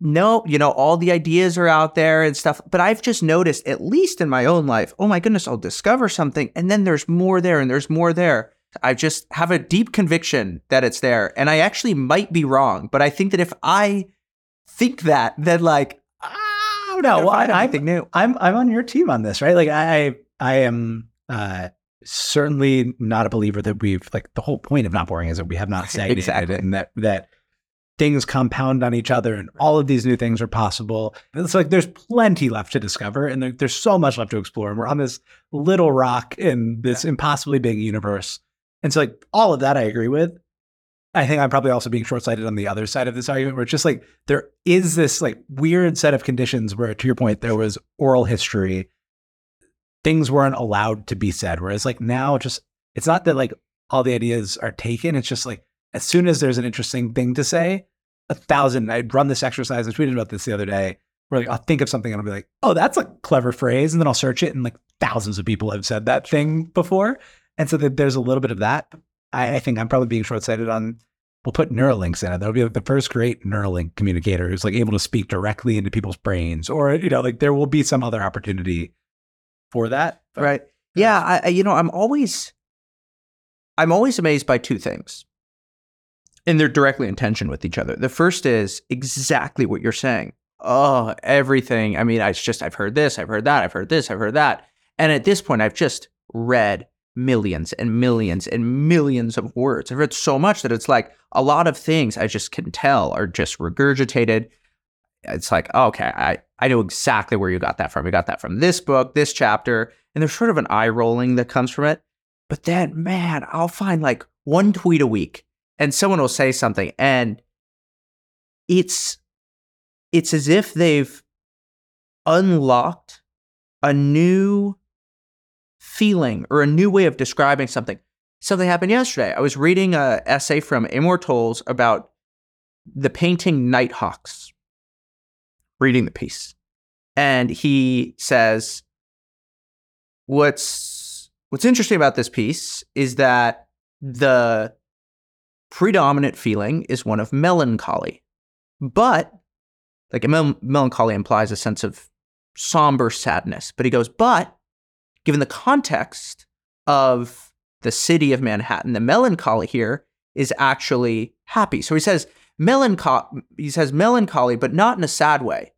no, you know, all the ideas are out there and stuff. But I've just noticed, at least in my own life, oh my goodness, I'll discover something and then there's more there and there's more there. I just have a deep conviction that it's there. And I actually might be wrong, but I think that if I think that, then like, Oh no, well, I, I'm, anything new. I'm I'm on your team on this, right? Like I I am uh, certainly not a believer that we've like the whole point of not boring is that we have not stagnated Exactly. and that that things compound on each other and all of these new things are possible. It's like there's plenty left to discover and there, there's so much left to explore. And we're on this little rock in this impossibly big universe. And so like all of that I agree with. I think I'm probably also being short-sighted on the other side of this argument where it's just like there is this like weird set of conditions where to your point there was oral history. Things weren't allowed to be said whereas like now just it's not that like all the ideas are taken. It's just like as soon as there's an interesting thing to say a thousand i'd run this exercise i tweeted about this the other day where like i'll think of something and i'll be like oh that's a clever phrase and then i'll search it and like thousands of people have said that thing before and so that there's a little bit of that i, I think i'm probably being short-sighted on we'll put Neuralinks in it. That'll be like the first great Neuralink communicator who's like able to speak directly into people's brains, or you know, like there will be some other opportunity for that. Right. Yeah, I, I you know, I'm always I'm always amazed by two things. And they're directly in tension with each other. The first is exactly what you're saying. Oh, everything. I mean, I it's just I've heard this, I've heard that, I've heard this, I've heard that. And at this point I've just read millions and millions and millions of words. I've read so much that it's like a lot of things I just can tell are just regurgitated. It's like, okay, I, I know exactly where you got that from. You got that from this book, this chapter, and there's sort of an eye rolling that comes from it. But then, man, I'll find like one tweet a week and someone will say something and it's it's as if they've unlocked a new feeling or a new way of describing something. Something happened yesterday. I was reading an essay from Immortals about the painting Nighthawks. Reading the piece. And he says what's what's interesting about this piece is that the predominant feeling is one of melancholy. But like mel- melancholy implies a sense of somber sadness. But he goes, but given the context of the city of Manhattan, the melancholy here is actually happy. So he says melancholy. He says melancholy, but not in a sad way.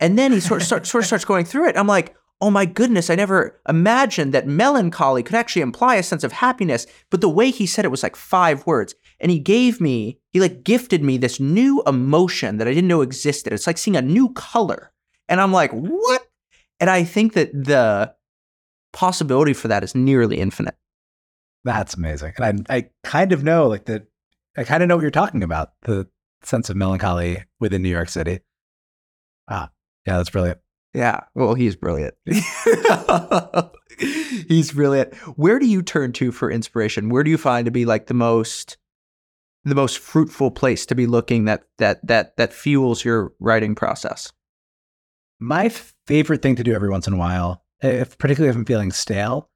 And then he sort of, start, sort of starts going through it. I'm like, oh my goodness, I never imagined that melancholy could actually imply a sense of happiness. But the way he said it was like five words. And he gave me, he like gifted me this new emotion that I didn't know existed. It's like seeing a new color. And I'm like, what? And I think that the possibility for that is nearly infinite. That's amazing. And I, I kind of know like the, I kind of know what you're talking about. The sense of melancholy within New York City. Ah, yeah, that's brilliant. Yeah. Well, he's brilliant. he's brilliant. Where do you turn to for inspiration? Where do you find to be like the most the most fruitful place to be looking that that that that fuels your writing process? My favorite thing to do every once in a while, if particularly if I'm feeling stale,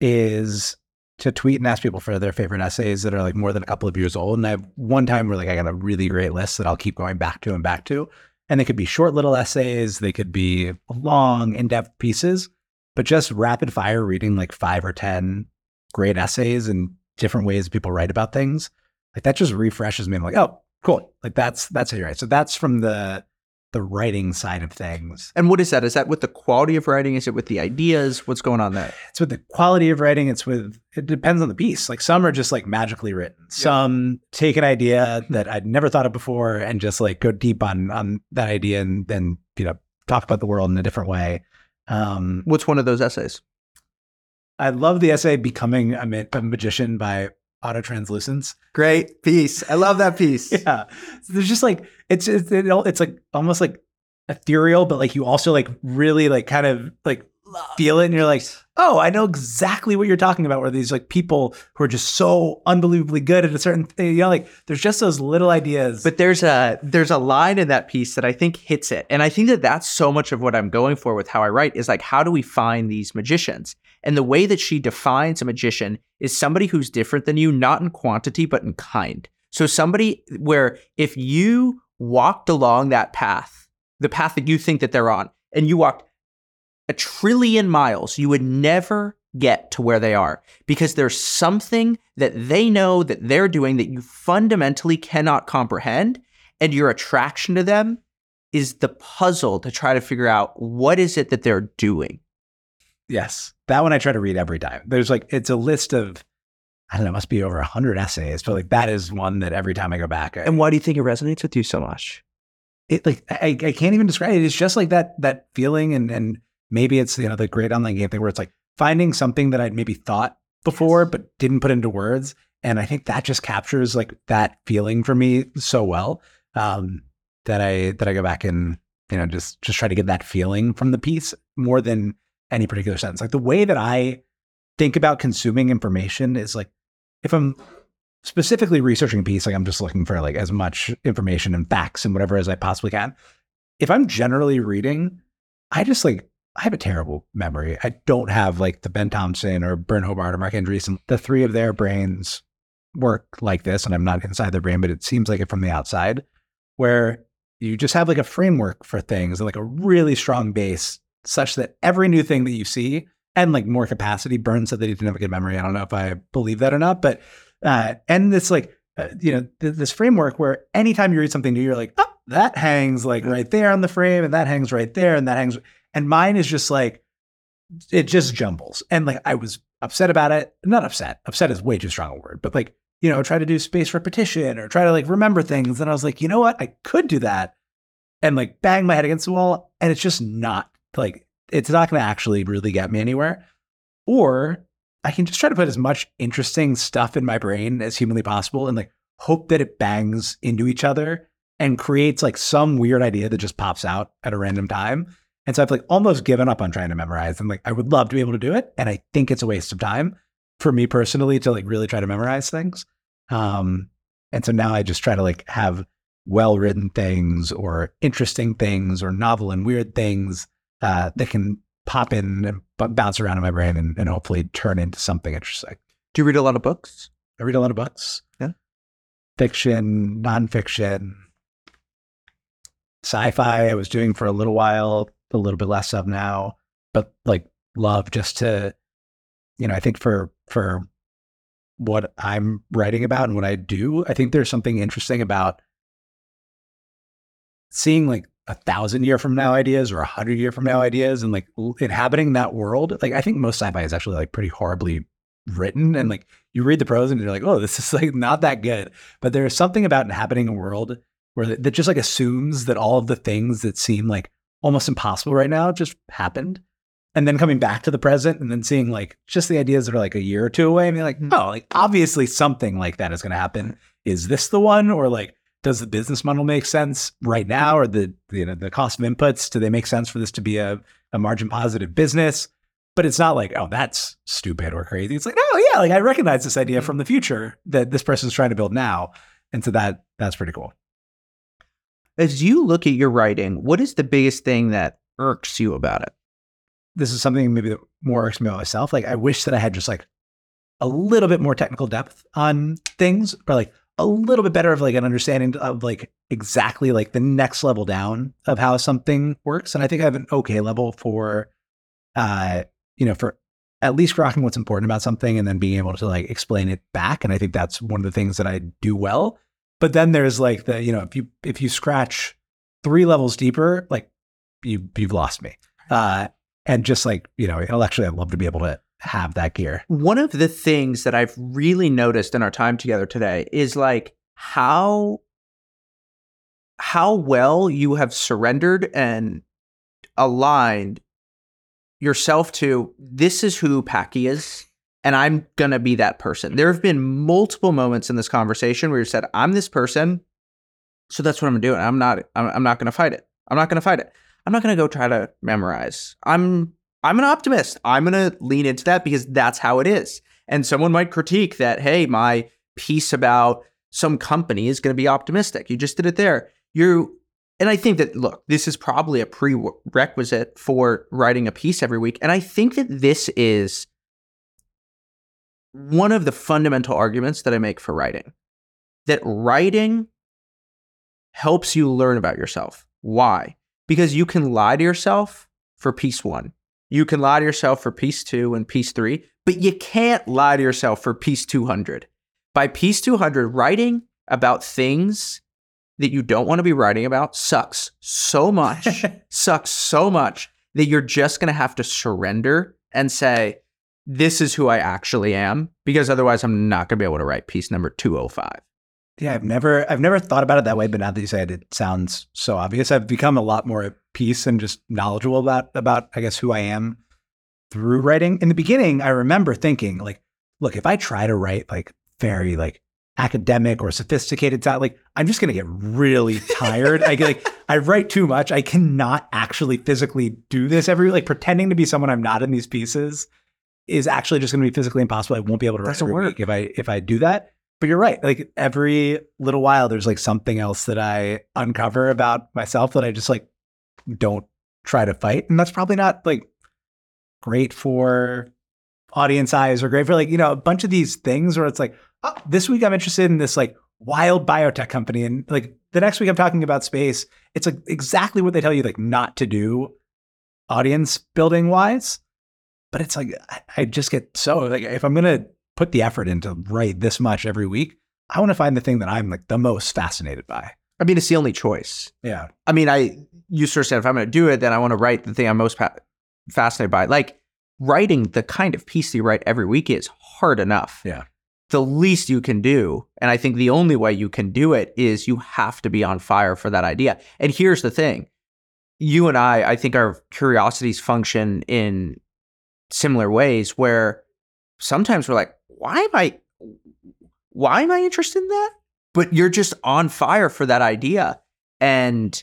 is to tweet and ask people for their favorite essays that are like more than a couple of years old. And I have one time where like I got a really great list that I'll keep going back to and back to. And they could be short little essays, they could be long, in-depth pieces, but just rapid fire reading like five or 10 great essays and different ways people write about things. Like that just refreshes me. I'm like, oh, cool. Like that's that's how you write. So that's from the the writing side of things. And what is that? Is that with the quality of writing? Is it with the ideas? What's going on there? It's with the quality of writing. It's with, it depends on the piece. Like some are just like magically written. Yeah. Some take an idea that I'd never thought of before and just like go deep on, on that idea and then, you know, talk about the world in a different way. Um, What's one of those essays? I love the essay Becoming a, Ma- a Magician by Autotranslucence. Great piece. I love that piece. yeah. So there's just like it's it's it's like almost like ethereal, but like you also like really like kind of like feel it and you're like, oh, I know exactly what you're talking about. Where these like people who are just so unbelievably good at a certain thing, you know, like there's just those little ideas. But there's a there's a line in that piece that I think hits it, and I think that that's so much of what I'm going for with how I write is like, how do we find these magicians? And the way that she defines a magician is somebody who's different than you, not in quantity but in kind. So somebody where if you walked along that path, the path that you think that they're on, and you walked a trillion miles, you would never get to where they are because there's something that they know that they're doing that you fundamentally cannot comprehend. And your attraction to them is the puzzle to try to figure out what is it that they're doing. Yes. That one I try to read every time. There's like, it's a list of, I don't know, must be over 100 essays, but like that is one that every time I go back. I, and why do you think it resonates with you so much? It like, I, I can't even describe it. It's just like that, that feeling and, and maybe it's you know the great online game thing where it's like finding something that I'd maybe thought before yes. but didn't put into words, and I think that just captures like that feeling for me so well um, that I that I go back and you know just just try to get that feeling from the piece more than any particular sentence. Like the way that I think about consuming information is like if I'm specifically researching a piece, like I'm just looking for like as much information and facts and whatever as I possibly can. If I'm generally reading, I just like I have a terrible memory. I don't have like the Ben Thompson or Byrne Hobart or Marc Andreessen. The three of their brains work like this, and I'm not inside their brain, but it seems like it from the outside, where you just have like a framework for things and like a really strong base, such that every new thing that you see and like more capacity. Byrne said that he didn't have a good memory. I don't know if I believe that or not, but uh, and this like uh, you know th- this framework where anytime you read something new, you're like, oh, that hangs like right there on the frame, and that hangs right there, and that hangs. And mine is just like, it just jumbles. And like, I was upset about it. Not upset. Upset is way too strong a word, but like, you know, try to do space repetition or try to like remember things. And I was like, you know what? I could do that and like bang my head against the wall. And it's just not like, it's not going to actually really get me anywhere. Or I can just try to put as much interesting stuff in my brain as humanly possible and like hope that it bangs into each other and creates like some weird idea that just pops out at a random time. And so I've like almost given up on trying to memorize. I'm like, I would love to be able to do it. And I think it's a waste of time for me personally to like really try to memorize things. Um, and so now I just try to like have well written things or interesting things or novel and weird things uh, that can pop in and b- bounce around in my brain and, and hopefully turn into something interesting. Do you read a lot of books? I read a lot of books. Yeah. Fiction, nonfiction, sci fi, I was doing for a little while a little bit less of now, but like love just to, you know, I think for, for what I'm writing about and what I do, I think there's something interesting about seeing like a thousand year from now ideas or a hundred year from now mm-hmm. ideas and like inhabiting that world. Like I think most sci-fi is actually like pretty horribly written and like you read the prose and you're like, oh, this is like not that good. But there's something about inhabiting a world where that just like assumes that all of the things that seem like almost impossible right now just happened. And then coming back to the present and then seeing like just the ideas that are like a year or two away and be like, oh, like obviously something like that is going to happen. Is this the one? Or like, does the business model make sense right now? Or the, you know, the cost of inputs, do they make sense for this to be a, a margin positive business? but it's not like, oh, that's stupid or crazy. It's like, oh yeah, like I recognize this idea mm-hmm. from the future that this person's trying to build now. And so that that's pretty cool. As you look at your writing, what is the biggest thing that irks you about it? This is something maybe that more irks me about myself. Like I wish that I had just like a little bit more technical depth on things, or like a little bit better of like an understanding of like exactly like the next level down of how something works. And I think I have an okay level for, uh, you know, for at least grokking what's important about something and then being able to like explain it back. And I think that's one of the things that I do well. But then there's like the, you know, if you if you scratch three levels deeper, like you you've lost me. Uh, and just like you know, intellectually, I'd love to be able to have that gear. One of the things that I've really noticed in our time together today is like how how well you have surrendered and aligned yourself to this is who Packy is and I'm going to be that person. There have been multiple moments in this conversation where you said I'm this person so that's what I'm doing. I'm not I'm, I'm not going to fight it. I'm not going to fight it. I'm not going to go try to memorize. I'm I'm an optimist. I'm going to lean into that because that's how it is. And someone might critique that, hey, my piece about some company is going to be optimistic. You just did it there. You and I think that look, this is probably a prerequisite for writing a piece every week. And I think that this is one of the fundamental arguments that I make for writing. That writing helps you learn about yourself. Why? Because you can lie to yourself for piece 1 you can lie to yourself for piece two and piece three, but you can't lie to yourself for piece 200. By piece 200, writing about things that you don't want to be writing about sucks so much, sucks so much that you're just going to have to surrender and say, this is who I actually am, because otherwise I'm not going to be able to write piece number 205. Yeah, I've never I've never thought about it that way, but now that you say it, it sounds so obvious. I've become a lot more at peace and just knowledgeable about about I guess who I am through writing. In the beginning, I remember thinking like, look, if I try to write like very like academic or sophisticated style, like I'm just gonna get really tired. I get like I write too much. I cannot actually physically do this every like pretending to be someone I'm not in these pieces is actually just gonna be physically impossible. I won't be able to write Doesn't work. if I if I do that. But you're right. Like every little while, there's like something else that I uncover about myself that I just like don't try to fight. And that's probably not like great for audience eyes or great for like, you know, a bunch of these things where it's like, oh, this week I'm interested in this like wild biotech company. And like the next week I'm talking about space. It's like exactly what they tell you like not to do audience building wise. But it's like I just get so like if I'm gonna put the effort into write this much every week, I want to find the thing that I'm like the most fascinated by. I mean, it's the only choice. Yeah. I mean, I you sort of said if I'm going to do it, then I want to write the thing I'm most pa- fascinated by. Like writing the kind of piece that you write every week is hard enough. Yeah. The least you can do, and I think the only way you can do it is you have to be on fire for that idea. And here's the thing: you and I, I think our curiosities function in similar ways. Where sometimes we're like, why am I why am I interested in that? But you're just on fire for that idea and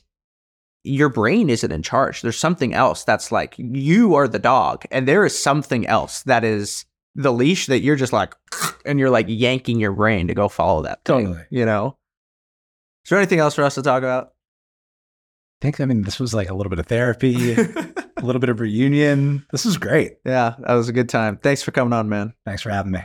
your brain isn't in charge. There's something else that's like you are the dog and there is something else that is the leash that you're just like and you're like yanking your brain to go follow that thing, Totally. you know? Is there anything else for us to talk about? I think I mean this was like a little bit of therapy, a little bit of reunion. This is great. yeah, that was a good time. Thanks for coming on, man. Thanks for having me.